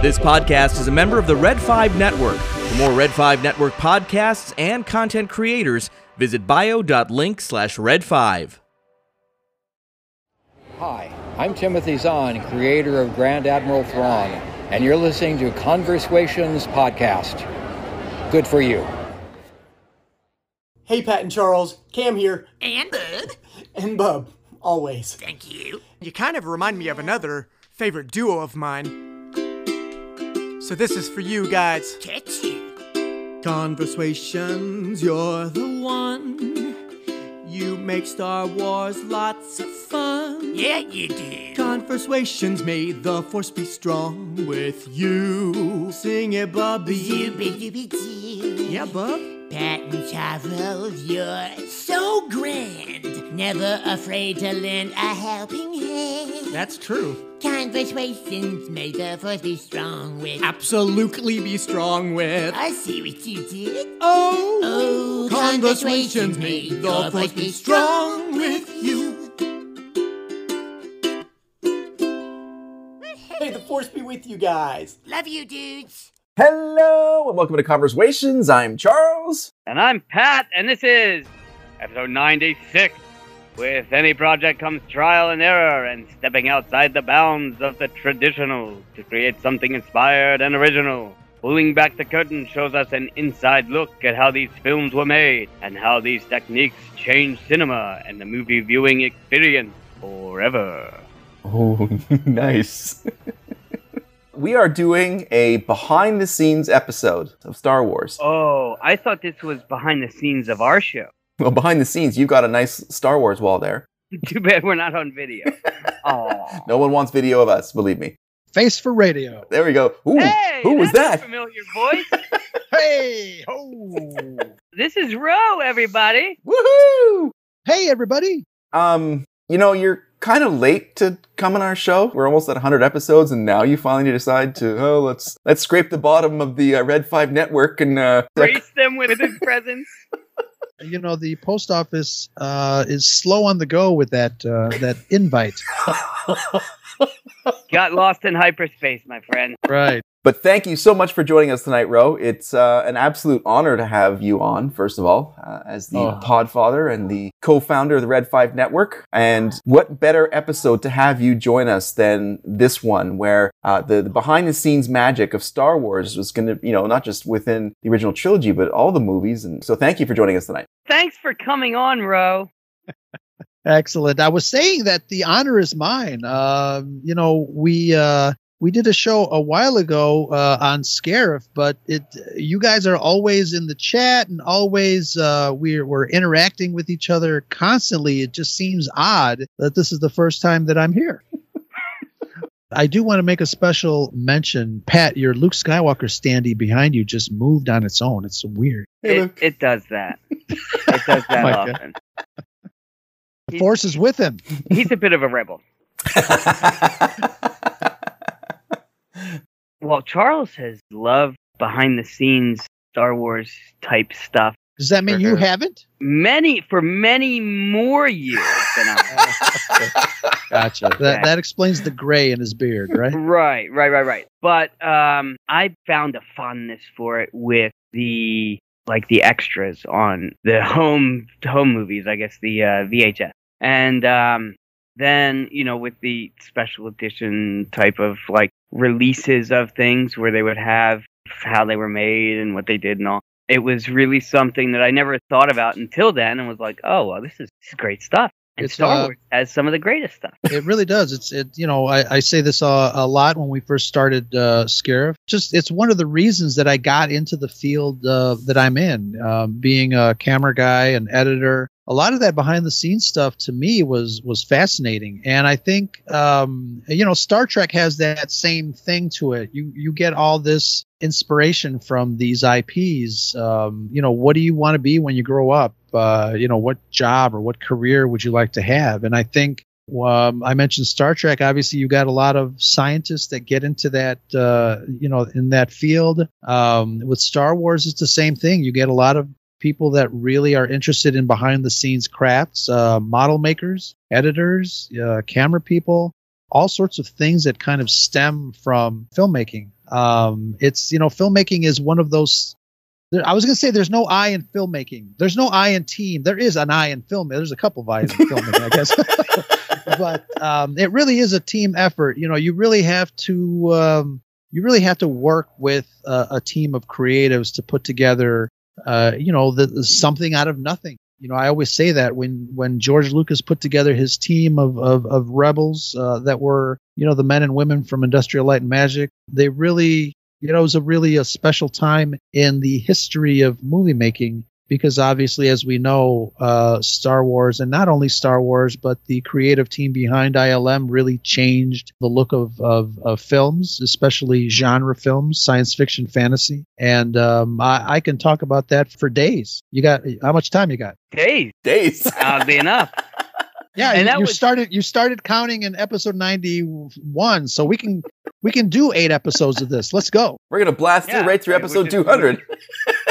This podcast is a member of the Red 5 Network. For more Red 5 Network podcasts and content creators, visit bio.link slash red 5. Hi, I'm Timothy Zahn, creator of Grand Admiral Thrawn, and you're listening to Conversations Podcast. Good for you. Hey, Pat and Charles, Cam here, And Bud. and Bub, always. Thank you. You kind of remind me of another favorite duo of mine. So this is for you guys. Catch you. Conversations, you're the one. You make Star Wars lots of fun. Yeah, you do. Conversations, may the force be strong with you. Sing it, Bubby. Zooby dooby doo. Yeah, Bub. Pat and Charles, you're so grand. Never afraid to lend a helping hand. That's true. Conversations may the force be strong with. Absolutely be strong with. I see what you did. Oh, Oh, conversations, may the force be strong with you. May the force be with you guys. Love you, dudes. Hello and welcome to Conversations. I'm Charles. And I'm Pat, and this is episode 96. With any project comes trial and error and stepping outside the bounds of the traditional to create something inspired and original. Pulling back the curtain shows us an inside look at how these films were made and how these techniques changed cinema and the movie viewing experience forever. Oh, nice. we are doing a behind the scenes episode of Star Wars. Oh, I thought this was behind the scenes of our show. Well, behind the scenes, you've got a nice Star Wars wall there. Too bad we're not on video. Oh. No one wants video of us, believe me. Face for radio. There we go. Ooh, Hey, who was that's a that? familiar voice. Hey, ho. This is Ro, everybody. Woohoo! hey, everybody. Um, you know, you're kind of late to come on our show. We're almost at 100 episodes, and now you finally decide to oh, let's let's scrape the bottom of the uh, Red Five network and uh, Grace them with his presence. You know the post office uh, is slow on the go with that uh, that invite. Got lost in hyperspace, my friend. Right. But thank you so much for joining us tonight, Ro. It's uh, an absolute honor to have you on, first of all, uh, as the Oh. podfather and the co founder of the Red 5 Network. And what better episode to have you join us than this one, where uh, the, the behind the scenes magic of Star Wars was going to, you know, not just within the original trilogy, but all the movies. And so thank you for joining us tonight. Thanks for coming on, Ro. Excellent. I was saying that the honor is mine. Um, you know, we uh, we did a show a while ago uh, on Scarif, but it you guys are always in the chat and always uh, we're we're interacting with each other constantly. It just seems odd that this is the first time that I'm here. I do want to make a special mention, Pat. Your Luke Skywalker standee behind you just moved on its own. It's so weird. It, it does that. It does that my God. often. The Force is with him. He's a bit of a rebel. Well, Charles has loved behind the scenes Star Wars type stuff Does that mean you Sure. haven't? many for many more years than I. Gotcha. That that explains the gray in his beard, right? Right, right, right, right. But um, I found a fondness for it with the like the extras on the home home movies. I guess the uh, VHS, and um, then you know with the special edition type of like releases of things where they would have how they were made and what they did and all. It was really something that I never thought about until then, and was like, "Oh, well, this is, this is great stuff." And It's, Star uh, Wars has some of the greatest stuff. It really does. It's it. You know, I, I say this uh, a lot when we first started uh, Scarif. Just it's one of the reasons that I got into the field uh, that I'm in, um, being a camera guy, an editor. A lot of that behind the scenes stuff to me was was fascinating, and I think um, you know Star Trek has that same thing to it. You you get all this inspiration from these IPs. Um, you know, what do you want to be when you grow up? Uh, you know, what job or what career would you like to have? And I think um, I mentioned Star Trek. Obviously, you got a lot of scientists that get into that, uh, you know, in that field. Um, with Star Wars, it's the same thing. You get a lot of people that really are interested in behind the scenes crafts, uh, model makers, editors, uh, camera people. all sorts of things that kind of stem from filmmaking. Um, it's you know, filmmaking is one of those. There, I was going to say there's no I in filmmaking. There's no I in team. There is an I in film. There's a couple of I's in filmmaking, I guess. but um, it really is a team effort. You know, you really have to um, you really have to work with a team of creatives to put together uh, you know the, the something out of nothing. You know i always say that when when george lucas put together his team of of, of rebels uh, that were you know the men and women from industrial light and magic they really you know it was a really a special time in the history of movie making because obviously, as we know, uh, Star Wars, and not only Star Wars, but the creative team behind ILM really changed the look of, of, of films, especially genre films, science fiction, fantasy. And um, I, I, can talk about that for days. You got how much time you got? Days. Days. That'll be enough. Yeah, and you, you was, started you started counting in episode ninety one, so we can we can do eight episodes of this. Let's go. We're gonna blast yeah, right through episode two hundred.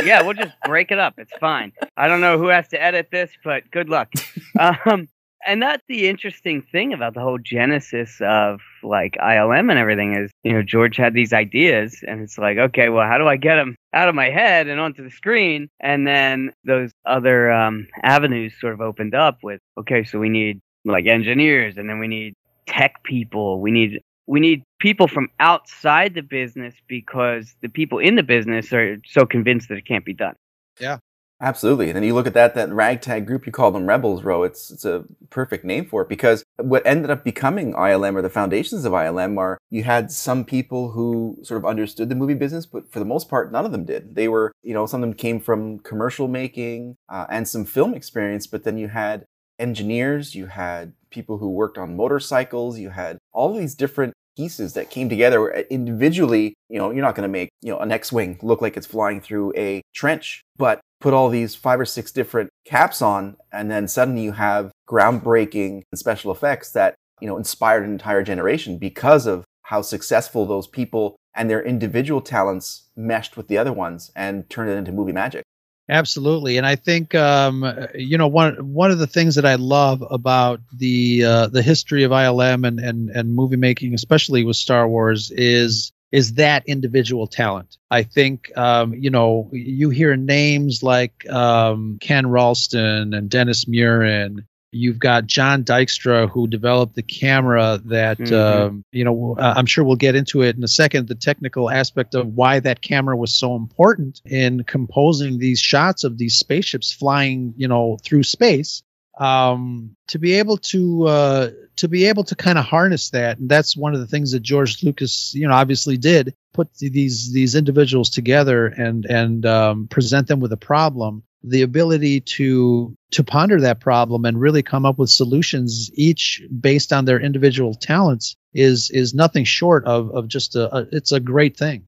Yeah, we'll just break it up. It's fine. I don't know who has to edit this, but good luck. Um, and that's the interesting thing about the whole genesis of like ILM and everything is, you know, George had these ideas and it's like, okay, well, how do I get them out of my head and onto the screen? And then those other um, avenues sort of opened up with, okay, so we need like engineers and then we need tech people. We need we need people from outside the business because the people in the business are so convinced that it can't be done. Yeah. Absolutely. And then you look at that that ragtag group you call them rebels, Ro. It's it's a perfect name for it because what ended up becoming ILM or the foundations of ILM are you had some people who sort of understood the movie business, but for the most part, none of them did. They were, you know, some of them came from commercial making uh, and some film experience, but then you had engineers, you had people who worked on motorcycles, you had all these different pieces that came together uh, individually. You know, you're not going to make, you know, an X-Wing look like it's flying through a trench, but put all these five or six different caps on, and then suddenly you have groundbreaking special effects that, you know, inspired an entire generation because of how successful those people and their individual talents meshed with the other ones and turned it into movie magic. Absolutely, and I think um, you know one one of the things that I love about the uh, the history of ILM and, and and movie making, especially with Star Wars, is is that individual talent. I think um, you know you hear names like um, Ken Ralston and Dennis Muren You've got John Dykstra, who developed the camera that, mm-hmm. um, you know, uh, I'm sure we'll get into it in a second, the technical aspect of why that camera was so important in composing these shots of these spaceships flying, you know, through space. Um, to be able to uh, to be able to kind of harness that, and that's one of the things that George Lucas, you know, obviously did put these these individuals together and and um, present them with a problem the ability to to ponder that problem and really come up with solutions each based on their individual talents is is nothing short of of just a, a, it's a great thing.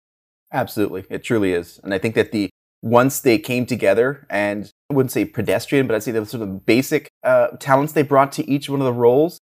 Absolutely. It truly is. And i think that the once they came together and i wouldn't say pedestrian but i'd say the sort of basic uh, talents they brought to each one of the roles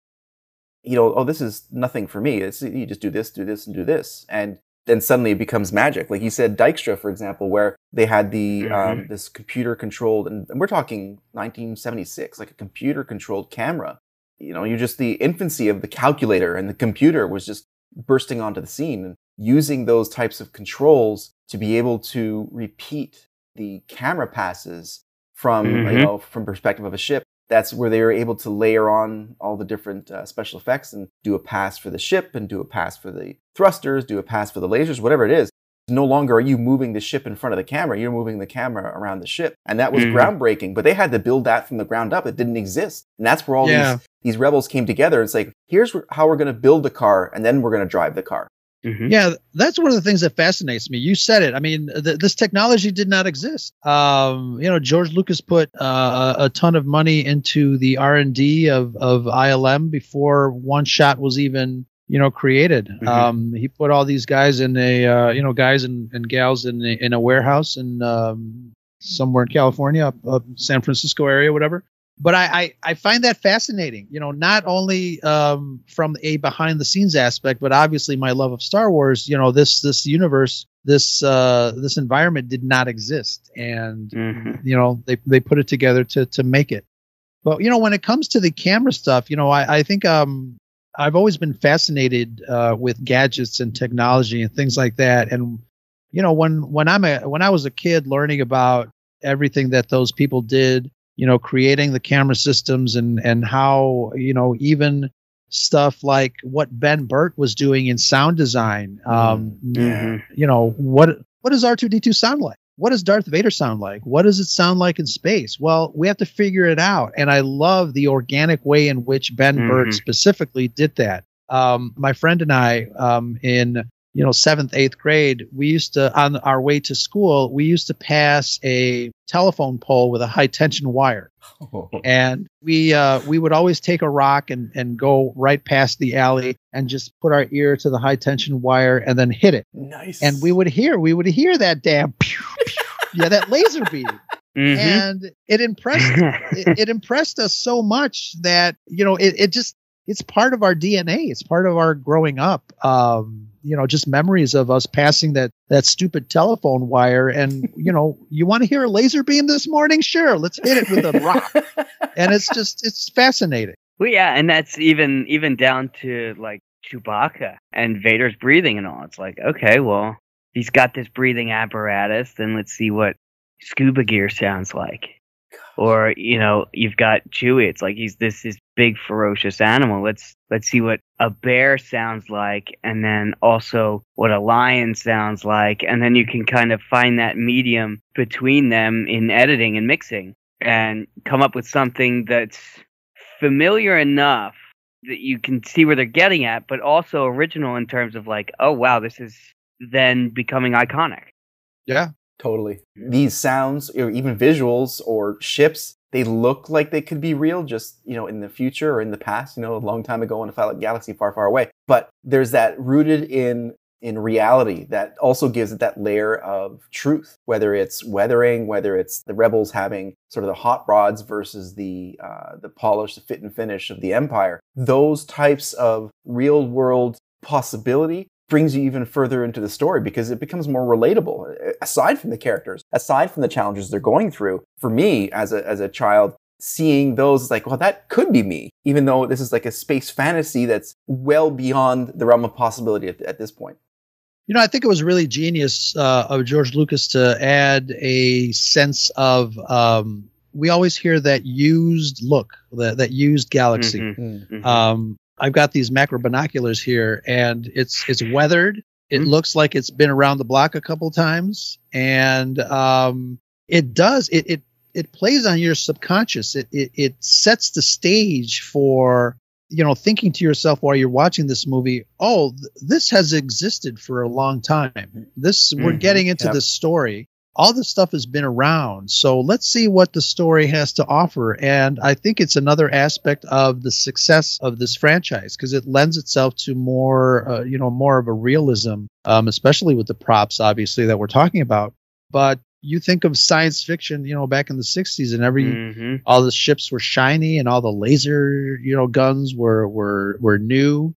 you know oh this is nothing for me. It's you just do this do this and do this. And then suddenly it becomes magic. Like you said, Dykstra, for example, where they had the mm-hmm. um, this computer controlled, and we're talking 1976, like a computer controlled camera. You know, you're just the infancy of the calculator, and the computer was just bursting onto the scene, and using those types of controls to be able to repeat the camera passes from mm-hmm. you know from perspective of a ship that's where they were able to layer on all the different uh, special effects and do a pass for the ship and do a pass for the thrusters, do a pass for the lasers, whatever it is. No longer are you moving the ship in front of the camera, you're moving the camera around the ship. And that was mm-hmm. groundbreaking, but they had to build that from the ground up. It didn't exist. And that's where all yeah. these, these rebels came together. It's like, here's how we're going to build the car, and then we're going to drive the car. Mm-hmm. Yeah, that's one of the things that fascinates me. You said it. I mean, th- this technology did not exist. Um, you know, George Lucas put uh, a ton of money into the R and D of of ILM before one shot was even you know created. Mm-hmm. Um, he put all these guys in a uh, you know guys and, and gals in a, in a warehouse in um, somewhere in California, up, up San Francisco area, whatever but I, I, I find that fascinating. You know, not only um, from a behind the scenes aspect, but obviously my love of Star Wars. You know, this this universe, this uh, this environment did not exist, and mm-hmm. you know they they put it together to to make it. But you know, when it comes to the camera stuff, you know, I I think um I've always been fascinated uh, with gadgets and technology and things like that. And you know, when when I'm a when I was a kid learning about everything that those people did, you know, creating the camera systems and and how you know even stuff like what Ben Burtt was doing in sound design. Um, Yeah. You know what what does R2D2 sound like? What does Darth Vader sound like? What does it sound like in space? Well, we have to figure it out. And I love the organic way in which Ben Burtt Mhm. specifically did that. Um, my friend and I, um, in you know seventh, eighth grade, we used to on our way to school, we used to pass a telephone pole with a high tension wire and we uh, we would always take a rock and and go right past the alley and just put our ear to the high tension wire and then hit it nice. and we would hear we would hear that damn pew, pew, yeah that laser beam Mhm. and it impressed it, it impressed us so much that you know it, it just it's part of our dna it's part of our growing up. Um you know just memories of us passing that that stupid telephone wire. And you know you want to hear a laser beam this morning? Sure let's hit it with a rock. And it's just it's fascinating. Well, yeah, and that's even even down to like Chewbacca and Vader's breathing and all. It's like, okay, well, he's got this breathing apparatus, then let's see what scuba gear sounds like. Or you know, you've got Chewie. It's like he's this this big ferocious animal. Let's let's see what a bear sounds like, and then also what a lion sounds like, and then you can kind of find that medium between them in editing and mixing, and come up with something that's familiar enough that you can see where they're getting at, but also original in terms of like, oh wow, this is then becoming iconic. yeah Totally. These sounds, or even visuals, or ships, they look like they could be real, just you know, in the future or in the past, you know, a long time ago in a galaxy far, far away. But there's that rooted in in reality that also gives it that layer of truth. Whether it's weathering, whether it's the rebels having sort of the hot rods versus the uh, the polish, the fit and finish of the Empire, those types of real world possibility brings you even further into the story because it becomes more relatable aside from the characters aside from the challenges they're going through for me as a as a child seeing those is like well that could be me even though this is like a space fantasy that's well beyond the realm of possibility at, at this point You know, I think it was really genius uh, of George Lucas to add a sense of. Um, we always hear that used look, that that used galaxy. Mhm. Mhm. Um, I've got these macro binoculars here, and it's it's weathered. It Mhm. looks like it's been around the block a couple times, and um, it does. It it it plays on your subconscious. It it it sets the stage for you know thinking to yourself while you're watching this movie. Oh, th- this has existed for a long time. This we're Mhm. getting into Yep. this story all this stuff has been around. So let's see what the story has to offer. And I think it's another aspect of the success of this franchise because it lends itself to more, uh, you know, more of a realism, um, especially with the props, obviously, that we're talking about. But you think of science fiction, you know, back in the 60s and every, Mhm. all the ships were shiny and all the laser, you know, guns were, were, were new.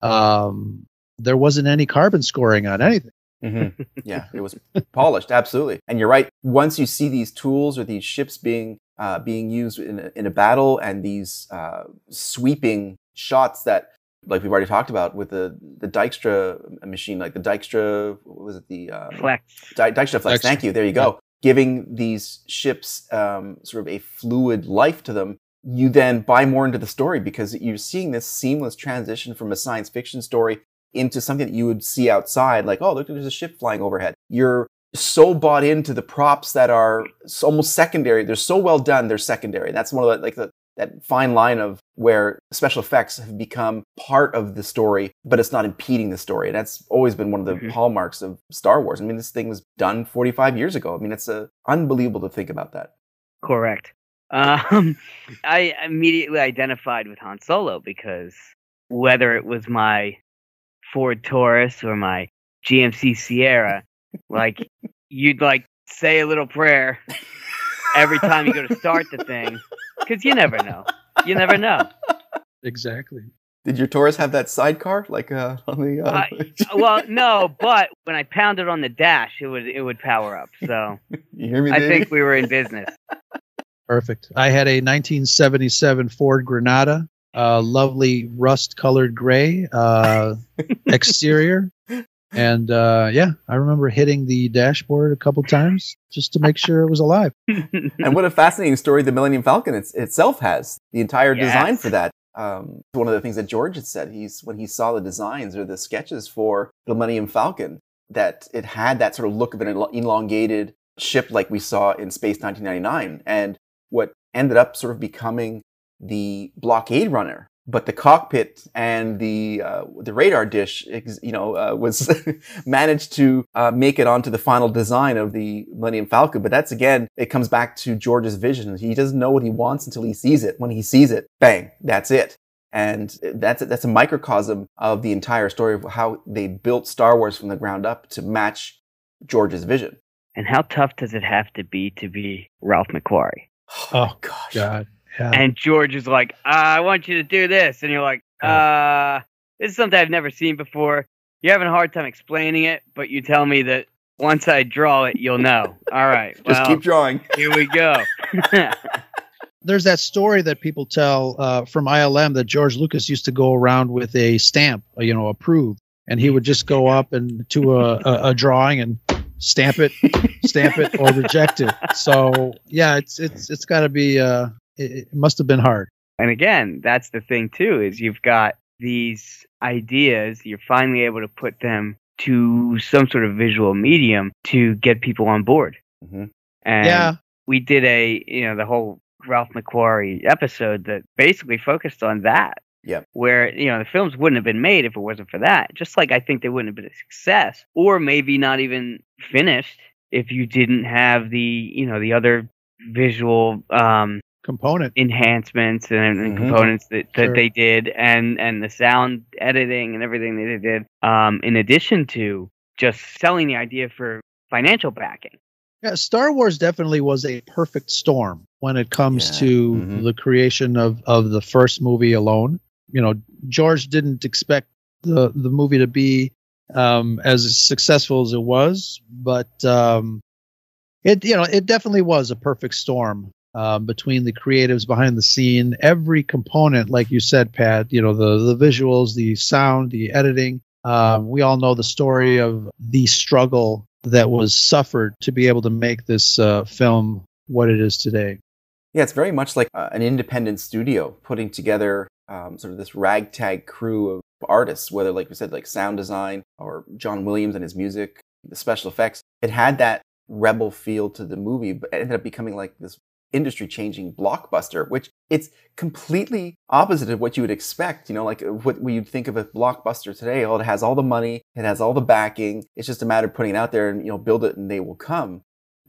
Um, there wasn't any carbon scoring on anything. Mhm. yeah, it was polished, absolutely. And you're right. Once you see these tools or these ships being uh, being used in a, in a battle, and these uh, sweeping shots that, like we've already talked about, with the the Dykstra machine, like the Dykstra, what was it the um, Flex. Dy- Dykstra Flex. Dykstra. Thank you. There you go. Giving these ships um, sort of a fluid life to them. You then buy more into the story because you're seeing this seamless transition from a science fiction story into something that you would see outside, like, oh, look, there's a ship flying overhead. You're so bought into the props that are almost secondary. They're so well done, they're secondary. That's one of the, like the, that fine line of where special effects have become part of the story, but it's not impeding the story. And that's always been one of the Mhm. hallmarks of Star Wars. I mean, this thing was done 45 years ago. I mean, it's uh, unbelievable to think about that. Correct. Um, I immediately identified with Han Solo because whether it was my Ford Taurus or my GMC Sierra, like you'd like say a little prayer every time you go to start the thing because you never know. You never know. Exactly. Did your Taurus have that sidecar, like uh, on the? Uh, I- well, no, but when I pounded on the dash, it would it would power up. So you hear me? I Davey? think we were in business. Perfect. I had a 1977 Ford Granada, uh, lovely rust-colored gray uh, exterior, and uh, yeah, I remember hitting the dashboard a couple times just to make sure it was alive. and what a fascinating story the Millennium Falcon it's, itself has. The entire design for that. Um, one of the things that George had said, he's when he saw the designs or the sketches for the Millennium Falcon, that it had that sort of look of an elongated ship like we saw in Space 1999, and what ended up sort of becoming the blockade runner. But the cockpit and the uh, the radar dish, you know, uh, was managed to uh, make it onto the final design of the Millennium Falcon. But that's again, it comes back to George's vision. He doesn't know what he wants until he sees it. When he sees it, bang, that's it. And that's that's a microcosm of the entire story of how they built Star Wars from the ground up to match George's vision. and how tough does it have to be to be Ralph McQuarrie? Oh, gosh. God, yeah. And George is like, I want you to do this. And you're like, uh, this is something I've never seen before. You're having a hard time explaining it, but you tell me that once I draw it, you'll know. All right. Just well, keep drawing. Here we go. There's that story that people tell uh, from ILM that George Lucas used to go around with a stamp, uh, you know, approved, and he would just go up and to a, a, a drawing and stamp it, stamp it, or reject it. So yeah, it's it's it's got to be. Uh, it, it must have been hard. And again, that's the thing too is you've got these ideas, you're finally able to put them to some sort of visual medium to get people on board. Mhm. And Yeah. we did a, you know, the whole Ralph McQuarrie episode that basically focused on that. Yeah. Where, you know, the films wouldn't have been made if it wasn't for that. Just like I think they wouldn't have been a success or maybe not even finished if you didn't have the, you know, the other visual um Component. enhancements and, and Mhm. components that, that Sure. they did and and the sound editing and everything that they did um in addition to just selling the idea for financial backing Yeah, Star Wars definitely was a perfect storm when it comes Yeah. to Mhm. the creation of, of the first movie alone. You know, George didn't expect the, the movie to be um, as successful as it was, but um, it you know it definitely was a perfect storm um, between the creatives behind the scene, every component, like you said, Pat. You know, the the visuals, the sound, the editing. Um, we all know the story of the struggle that was suffered to be able to make this uh, film what it is today. Yeah, it's very much like uh, an independent studio putting together um, sort of this ragtag crew of artists, whether, like we said, like sound design or John Williams and his music, the special effects. It had that rebel feel to the movie, but it ended up becoming like this industry changing blockbuster, which it's completely opposite of what you would expect. You know, like uh, what you'd think of a blockbuster today. Oh, it has all the money, it has all the backing. It's just a matter of putting it out there and, you know, build it and they will come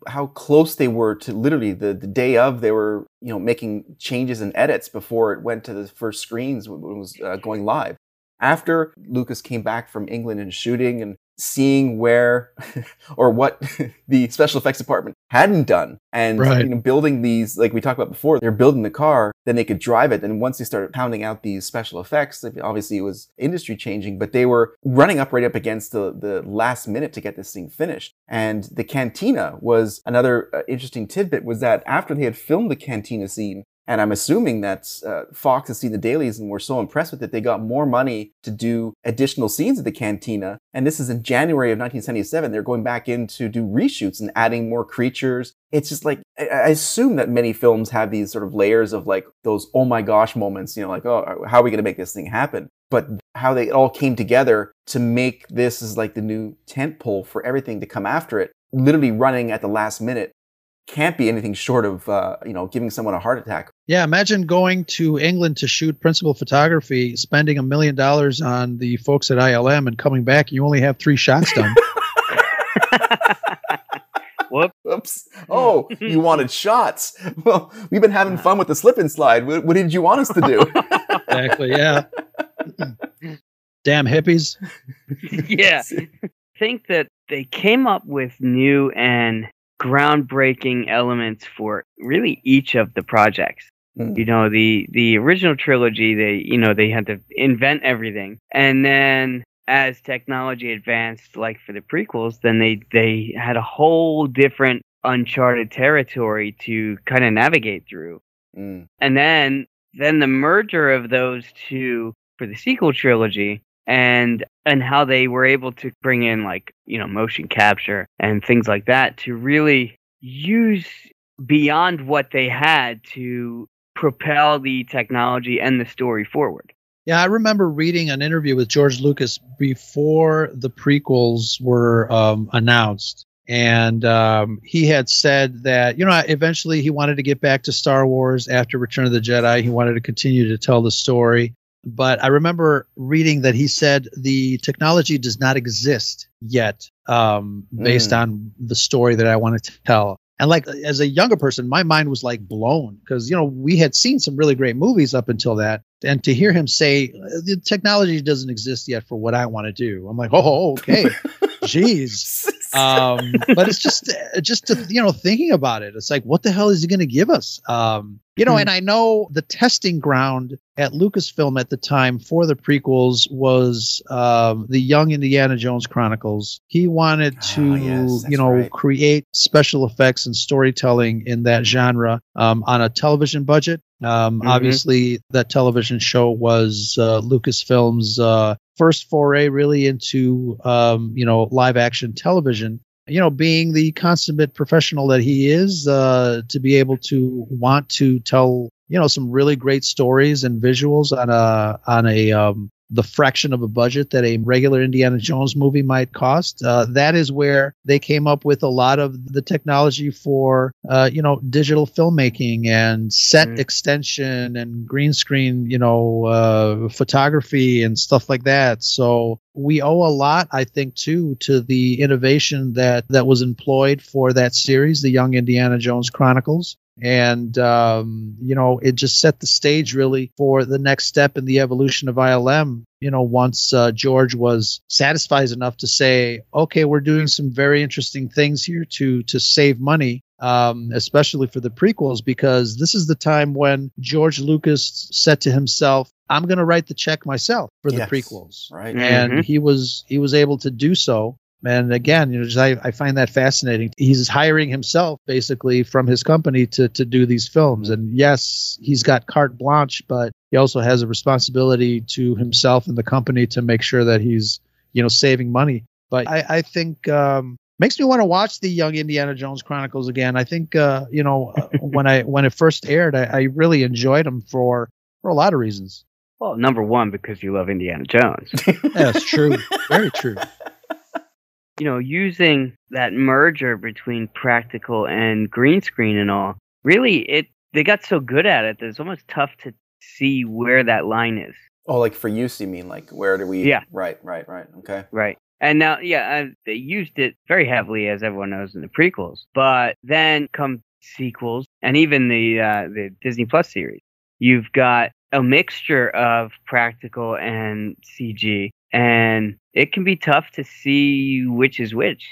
how close they were to literally the, the day of they were you know making changes and edits before it went to the first screens when it was uh, going live after lucas came back from england and shooting and seeing where or what the special effects department hadn't done. And Right. you know building these like we talked about before they're building the car then they could drive it. And once they started pounding out these special effects obviously it was industry changing but they were running up right up against the the last minute to get this thing finished. And the cantina was another uh, interesting tidbit was that after they had filmed the cantina scene and I'm assuming that uh, Fox has seen the dailies and were so impressed with it, they got more money to do additional scenes at the cantina. And this is in January of 1977. They're going back in to do reshoots and adding more creatures. It's just like, I, assume that many films have these sort of layers of like those, oh my gosh moments, you know, like, oh, how are we going to make this thing happen? But how they all came together to make this is like the new tent pole for everything to come after it, literally running at the last minute can't be anything short of uh, you know giving someone a heart attack. Yeah, imagine going to England to shoot principal photography, spending a million dollars on the folks at ILM, and coming back, you only have three shots done. Whoops. Oops! Oh, you wanted shots? Well, we've been having fun with the slip and slide. What, what did you want us to do? exactly. Yeah. Damn hippies. yeah. think that they came up with new and groundbreaking elements for really each of the projects. Mm. You know, the the original trilogy, they you know they had to invent everything, and then as technology advanced, like for the prequels, then they they had a whole different uncharted territory to kind of navigate through. Mm. And then then the merger of those two for the sequel trilogy and and how they were able to bring in like you know motion capture and things like that to really use beyond what they had to propel the technology and the story forward. Yeah, I remember reading an interview with George Lucas before the prequels were um, announced. And um, he had said that, you know, eventually he wanted to get back to Star Wars after Return of the Jedi. He wanted to continue to tell the story. But I remember reading that he said the technology does not exist yet um, based Mm. on the story that I wanted to tell. And like as a younger person, my mind was like blown because you know we had seen some really great movies up until that, and to hear him say "Uh, the technology doesn't exist yet for what I want to do, I'm like, oh, okay, jeez. Um, but it's just uh, just to, you know thinking about it, it's like what the hell is he going to give us? Um, you know, Hmm. and I know the testing ground at Lucasfilm at the time for the prequels was um, the Young Indiana Jones Chronicles. He wanted to, Ah, yes, you know, right. create special effects and storytelling in that genre um, on a television budget. Um, Mhm. Obviously, that television show was uh, Lucasfilm's uh, first foray, really, into um, you know live action television. You know, being the consummate professional that he is, uh, to be able to want to tell you know some really great stories and visuals on a on a um, the fraction of a budget that a regular Indiana Jones movie might cost. Uh, that is where they came up with a lot of the technology for, uh, you know, digital filmmaking and set Mm. extension and green screen, you know, uh, photography and stuff like that. So we owe a lot, I think, too, to the innovation that that was employed for that series, the Young Indiana Jones Chronicles and um, you know it just set the stage really for the next step in the evolution of ILM. You know, once uh, George was satisfied enough to say, "Okay, we're doing some very interesting things here to to save money." Um, especially for the prequels, because this is the time when George Lucas said to himself, "I'm going to write the check myself for the Yes. prequels." Right. and he was he was able to do so and again you know just, I, I find that fascinating. He's hiring himself basically from his company to to do these films. And yes he's got carte blanche but he also has a responsibility to himself and the company to make sure that he's you know saving money. But i i think um makes me want to watch the young indiana jones chronicles again. I think uh you know uh, when i when it first aired I, I really enjoyed them for for a lot of reasons. Well, number one because you love Indiana Jones. that's true. Very true you know, using that merger between practical and green screen and all, really, it they got so good at it that it's almost tough to see where that line is. Oh, like for use, you mean? Like where do we? Yeah. Right. Right. Right. Okay. Right. And now, yeah, they used it very heavily, as everyone knows, in the prequels. But then come sequels, and even the uh, the Disney Plus series. You've got a mixture of practical and CG, and it can be tough to see which is which.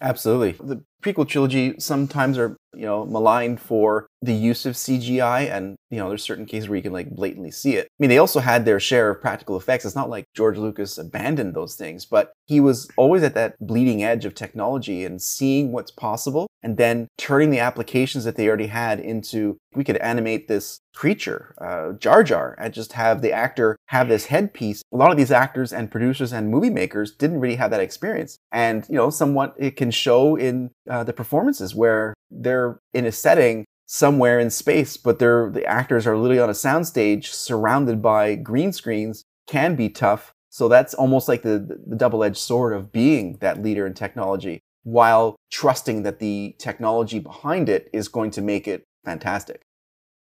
Absolutely. The prequel trilogy sometimes are, you know, maligned for the use of CGI and, you know, there's certain cases where you can like blatantly see it. I mean, they also had their share of practical effects. It's not like George Lucas abandoned those things, but he was always at that bleeding edge of technology and seeing what's possible and then turning the applications that they already had into we could animate this creature, uh, Jar Jar, and just have the actor have this headpiece. A lot of these actors and producers and movie makers didn't really have that experience. And, you know, somewhat it can show in uh, the performances where they're in a setting somewhere in space, but they're, the actors are literally on a soundstage surrounded by green screens can be tough. So that's almost like the, the double edged sword of being that leader in technology while trusting that the technology behind it is going to make it fantastic.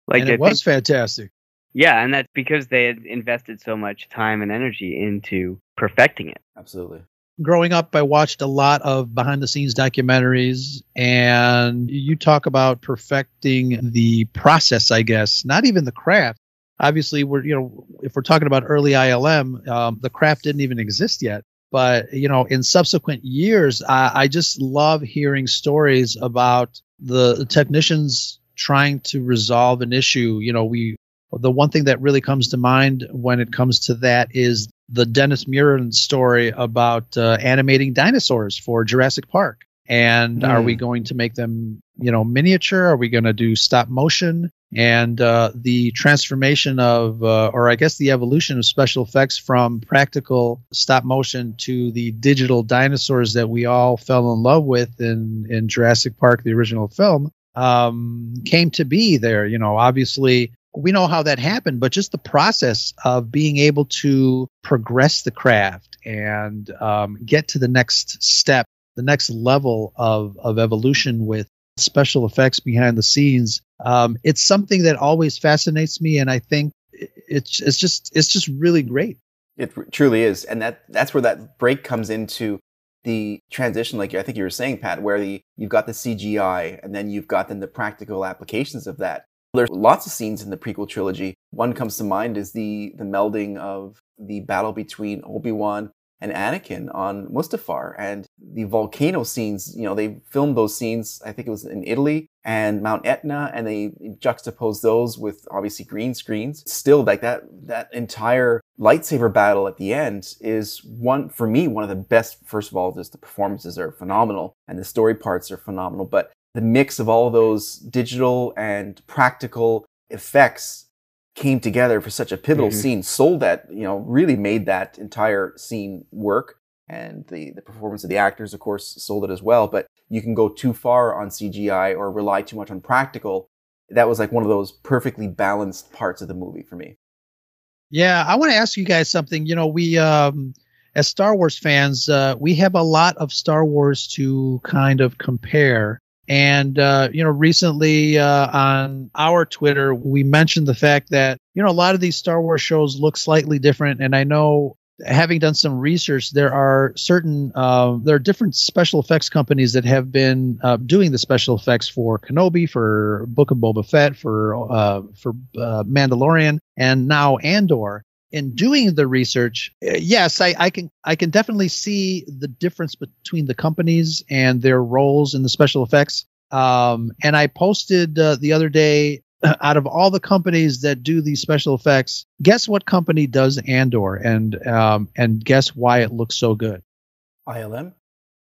Like and I it was think- fantastic yeah, and that's because they had invested so much time and energy into perfecting it. Absolutely. Growing up, I watched a lot of behind the scenes documentaries, and you talk about perfecting the process, I guess, not even the craft. Obviously, we're, you know, if we're talking about early ILM, um, the craft didn't even exist yet. But, you know, in subsequent years, I, I just love hearing stories about the technicians trying to resolve an issue. You know, we, the one thing that really comes to mind when it comes to that is the Dennis Muren story about uh, animating dinosaurs for Jurassic Park. And are Hmm. we going to make them, you know, miniature? Are we going to do stop motion? and uh, the transformation of, uh, or I guess the evolution of special effects from practical stop motion to the digital dinosaurs that we all fell in love with in in Jurassic Park, the original film, um, came to be. There, you know, obviously we know how that happened, but just the process of being able to progress the craft and um, get to the next step, the next level of of evolution with special effects behind the scenes um, it's something that always fascinates me, and I think it's it's just it's just really great. It truly is, and that that's where that break comes into the transition. Like I think you were saying, Pat, where the you've got the CGI, and then you've got then the practical applications of that. There's lots of scenes in the prequel trilogy. One comes to mind is the the melding of the battle between Obi Wan and Anakin on Mustafar and the volcano scenes. You know, they filmed those scenes. I think it was in Italy and Mount Etna, and they juxtaposed those with obviously green screens. Still, like that that entire lightsaber battle at the end is one for me one of the best. First of all, just the performances are phenomenal and the story parts are phenomenal, but the mix of all those digital and practical effects came together for such a pivotal mm-hmm. scene, sold that, you know, really made that entire scene work. And the, the performance of the actors, of course, sold it as well. But you can go too far on CGI or rely too much on practical. That was like one of those perfectly balanced parts of the movie for me. Yeah, I want to ask you guys something. You know, we, um, as Star Wars fans, uh, we have a lot of Star Wars to kind of compare. And, uh, you know, recently uh, on our Twitter, we mentioned the fact that, you know, a lot of these Star Wars shows look slightly different. And I know, having done some research, there are certain, uh, there are different special effects companies that have been uh, doing the special effects for Kenobi, for Book of Boba Fett, for, uh, for uh, Mandalorian, and now Andor in doing the research, uh, yes, I, I, can I can definitely see the difference between the companies and their roles in the special effects. Um, and I posted uh, the other day, out of all the companies that do these special effects, guess what company does Andor, and um, and guess why it looks so good? ILM.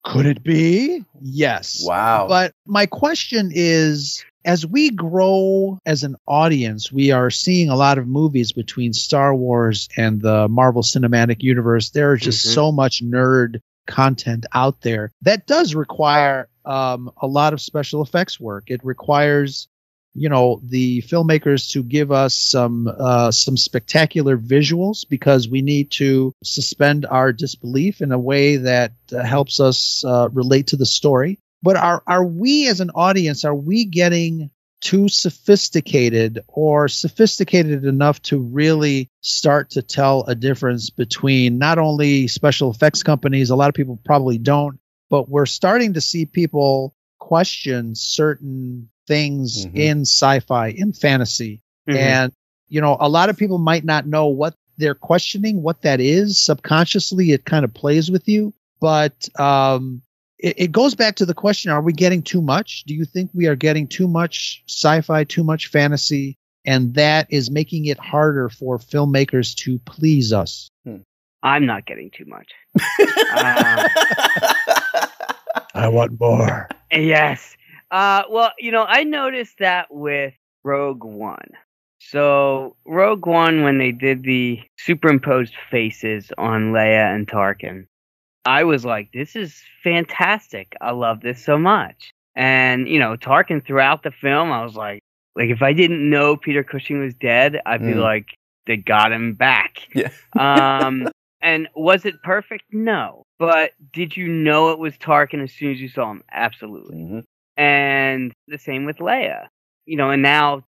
Could it be? Yes. Wow. But my question is as we grow as an audience, we are seeing a lot of movies between Star Wars and the Marvel Cinematic Universe. There is just mm-hmm. so much nerd content out there that does require um, a lot of special effects work. It requires, you know, the filmmakers to give us some uh, some spectacular visuals because we need to suspend our disbelief in a way that uh, helps us uh, relate to the story. But are are we as an audience are we getting too sophisticated or sophisticated enough to really start to tell a difference between not only special effects companies a lot of people probably don't but we're starting to see people question certain things mm-hmm. in sci-fi in fantasy mm-hmm. and you know a lot of people might not know what they're questioning what that is subconsciously it kind of plays with you but um it, it goes back to the question are we getting too much? Do you think we are getting too much sci fi, too much fantasy? And that is making it harder for filmmakers to please us. Hmm. I'm not getting too much. uh, I want more. Yes. Uh, well, you know, I noticed that with Rogue One. So, Rogue One, when they did the superimposed faces on Leia and Tarkin, I was like, this is fantastic. I love this so much. And, you know, Tarkin throughout the film, I was like, like if I didn't know Peter Cushing was dead, I'd be mm. like, they got him back. Yeah. um, and was it perfect? No. But did you know it was Tarkin as soon as you saw him? Absolutely. Mm-hmm. And the same with Leia. You know, and now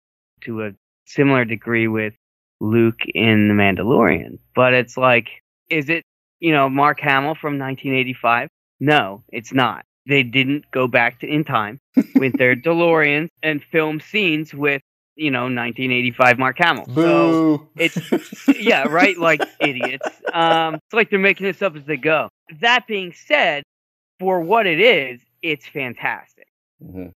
to a similar degree with Luke in The Mandalorian. But it's like, is it you know, Mark Hamill from 1985? No, it's not. They didn't go back to in time with their DeLoreans and film scenes with, you know, 1985 Mark Hamill. Boo. So it's yeah, right, like idiots. Um, it's like they're making this up as they go. That being said, for what it is, it's fantastic. Mm-hmm.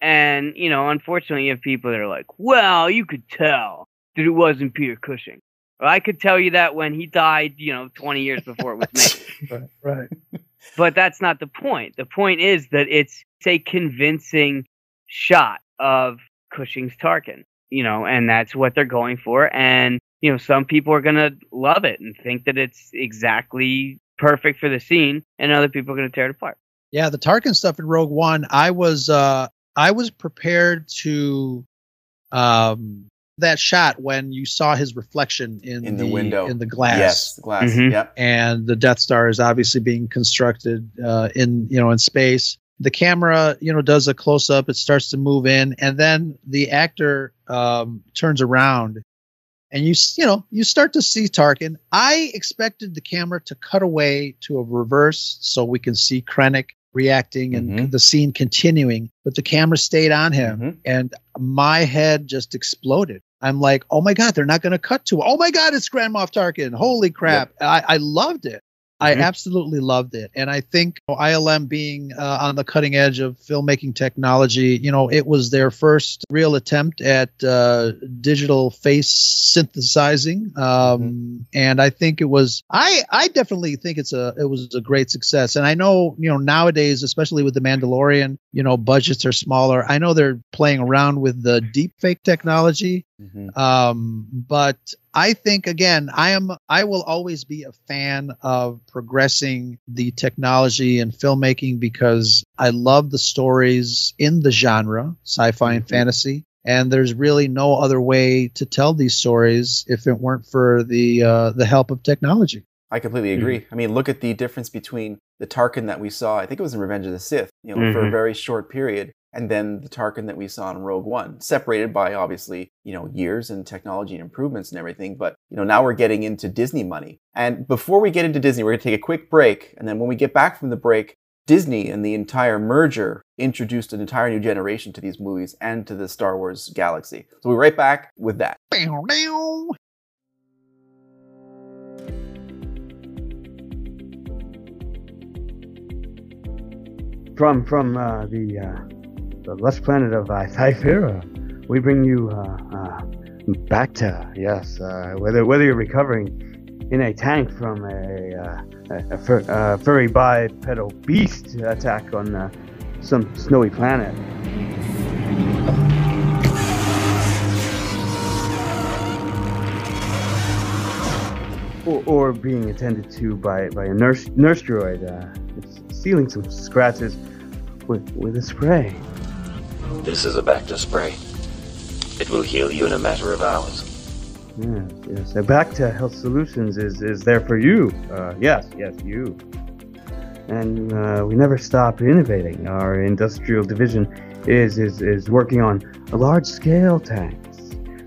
And you know, unfortunately, you have people that are like, "Well, you could tell that it wasn't Peter Cushing." Well, I could tell you that when he died, you know, 20 years before it was made. right, right. But that's not the point. The point is that it's, it's a convincing shot of Cushing's Tarkin, you know, and that's what they're going for. And you know, some people are gonna love it and think that it's exactly perfect for the scene, and other people are gonna tear it apart. Yeah, the Tarkin stuff in Rogue One, I was uh I was prepared to um that shot when you saw his reflection in, In the window. in the glass. Yes, the glass. Mhm. Yep. and the Death Star is obviously being constructed uh, in you know in space. The camera you know does a close up. It starts to move in, and then the actor um, turns around, and you you know you start to see Tarkin. I expected the camera to cut away to a reverse so we can see Krennic reacting and Mhm. the scene continuing, but the camera stayed on him, Mhm. and my head just exploded. I'm like, oh my god, they're not going to cut to. Oh my god, it's Grand Moff Tarkin! Holy crap! I, I loved it. I Mhm. absolutely loved it, and I think ILM being uh, on the cutting edge of filmmaking technology, you know, it was their first real attempt at uh, digital face synthesizing, um, and I think it was. I I definitely think it's a it was a great success, and I know you know nowadays, especially with the Mandalorian, you know, budgets are smaller. I know they're playing around with the deep fake technology, Mhm. um, but I think again, I am I will always be a fan of progressing the technology and filmmaking because I love the stories in the genre, sci-fi and Mhm. fantasy. And there's really no other way to tell these stories if it weren't for the uh, the help of technology. I completely agree. I mean, look at the difference between the Tarkin that we saw. I think it was in Revenge of the Sith, you know, for a Mhm. very short period, and then the Tarkin that we saw in Rogue One, separated by obviously, you know, years and technology and improvements and everything. But you know, now we're getting into Disney money. And before we get into Disney, we're going to take a quick break, and then when we get back from the break, Disney and the entire merger introduced an entire new generation to these movies and to the Star Wars galaxy. So we'll be right back with that. From from uh, the uh, the lush planet of uh, Thyferra, we bring you uh, uh, back to yes. Uh, whether whether you're recovering in a tank from a uh, a, fur, furry bipedal beast attack on some snowy planet. Or, or being attended to by, by a nurse nurse droid, uh, sealing some scratches with with a spray. This is a Bacta spray. It will heal you in a matter of hours. Yes, yes. To Health Solutions is is there for you. Uh, yes, yes, you. And uh, we never stop innovating. Our industrial division is is is working on large scale tanks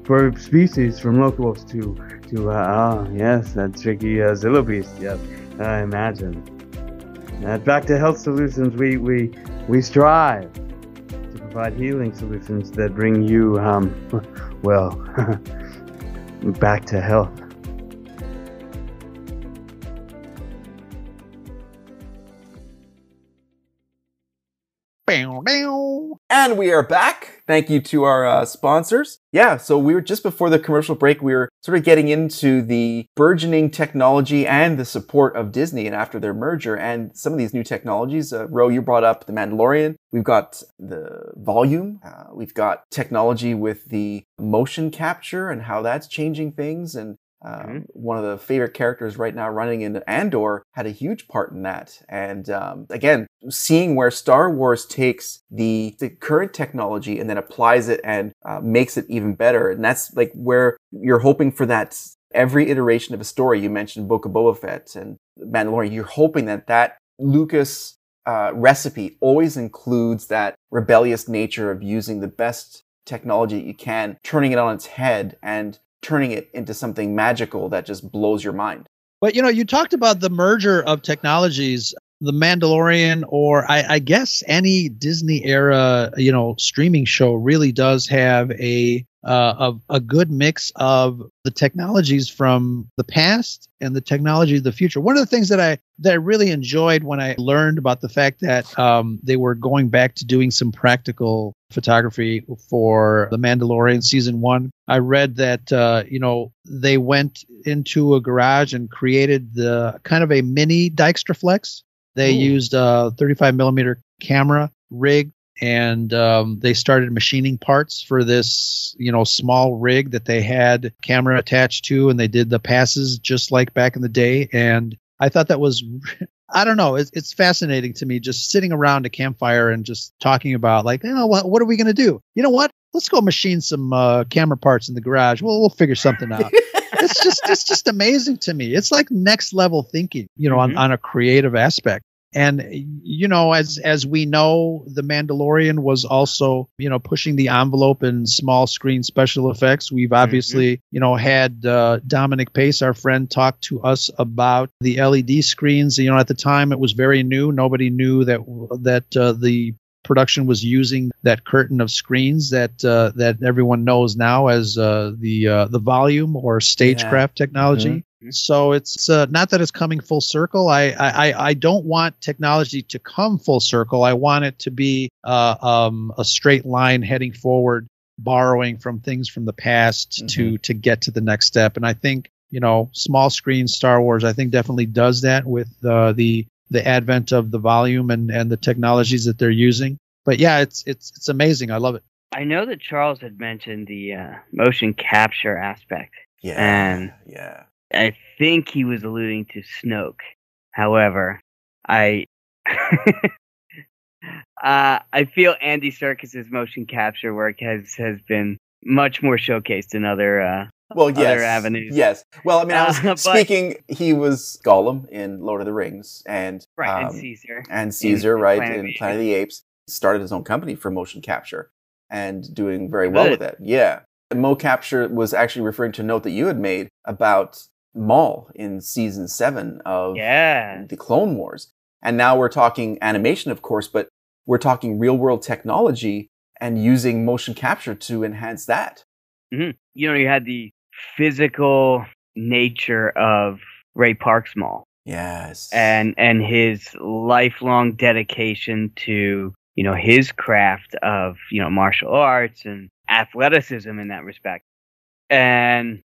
for species from locals to to uh, ah yes that tricky uh, Zillo beast. Yes, I imagine. At Back to Health Solutions, we we we strive provide healing solutions that bring you um well back to health. Bow, bow. And we are back. Thank you to our uh, sponsors. Yeah, so we were just before the commercial break, we were sort of getting into the burgeoning technology and the support of Disney and after their merger and some of these new technologies. Uh, Ro, you brought up The Mandalorian. We've got the volume. Uh, we've got technology with the motion capture and how that's changing things. And um, One of the favorite characters right now running in Andor had a huge part in that. And um, again, seeing where Star Wars takes the, the current technology and then applies it and uh, makes it even better. And that's like where you're hoping for that every iteration of a story. You mentioned Book of Boba Fett and Mandalorian. You're hoping that that Lucas uh, recipe always includes that rebellious nature of using the best technology that you can, turning it on its head and turning it into something magical that just blows your mind. But you know, you talked about the merger of technologies, the Mandalorian, or I, I guess any Disney era, you know, streaming show really does have a uh, a, a good mix of the technologies from the past and the technology of the future. One of the things that I that I really enjoyed when I learned about the fact that um, they were going back to doing some practical photography for the Mandalorian season one. I read that uh, you know they went into a garage and created the kind of a mini Dykstraflex. They Ooh. used a 35 millimeter camera rig and um, they started machining parts for this you know small rig that they had camera attached to and they did the passes just like back in the day and i thought that was i don't know. It's, it's fascinating to me just sitting around a campfire and just talking about like you know what, what are we going to do? You know what? Let's go machine some uh, camera parts in the garage. Well we'll figure something out. It's just it's just amazing to me. It's like next level thinking you know Mhm. on, on a creative aspect and you know as as we know the mandalorian was also you know pushing the envelope in small screen special effects. We've obviously you know had uh, dominic pace our friend talk to us about the led screens. You know at the time it was very new. Nobody knew that that uh, the production was using that curtain of screens that uh, that everyone knows now as uh, the uh, the volume or stagecraft technology so it's uh, not that it's coming full circle. I, I I- I don't want technology to come full circle. I want it to be uh, um, a straight line heading forward, borrowing from things from the past to to get to the next step. And I think you know, small screen Star Wars, I think definitely does that with uh, the the advent of the volume and and the technologies that they're using. But yeah, it's it's it's amazing. I love it. I know that Charles had mentioned the uh, motion capture aspect. Yeah. And yeah. I think he was alluding to Snoke. However, I uh, I feel Andy Serkis's motion capture work has has been much more showcased in other uh, Well, yes. other avenues. Yes. Well, I mean, I was Uh, but- speaking. He was Gollum in Lord of the Rings, and Right, and um, Caesar and Caesar, in right Planet in Planet of the Apes. Started his own company for motion capture, and doing very well Good. with it. Yeah, and Mo Capture was actually referring to a note that you had made about Maul in season seven of Yeah. the Clone Wars, and now we're talking animation, of course, but we're talking real world technology and using motion capture to enhance that. hmm You know, you had the physical nature of Ray Park's Maul. Yes. and and his lifelong dedication to you know his craft of you know martial arts and athleticism in that respect and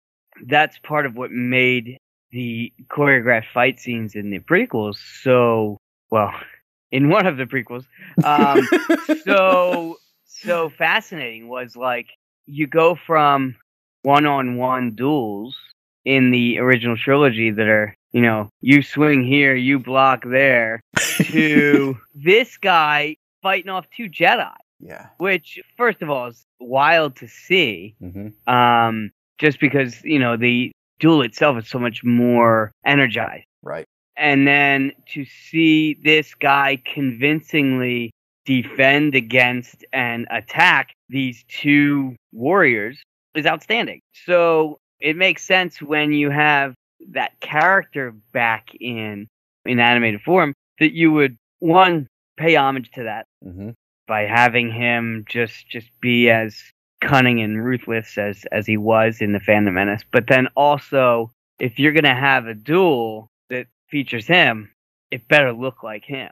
that's part of what made the choreographed fight scenes in the prequels so well in one of the prequels um so so fascinating was like you go from one-on-one duels in the original trilogy that are you know you swing here you block there to this guy fighting off two jedi Yeah. which first of all is wild to see Mm-hmm. um just because you know the duel itself is so much more energized Right. and then to see this guy convincingly defend against and attack these two warriors is outstanding. So it makes sense when you have that character back in in animated form that you would one pay homage to that Mm-hmm. by having him just just be as cunning and ruthless as as he was in the Phantom Menace. But then also, if you're gonna have a duel that features him, it better look like him.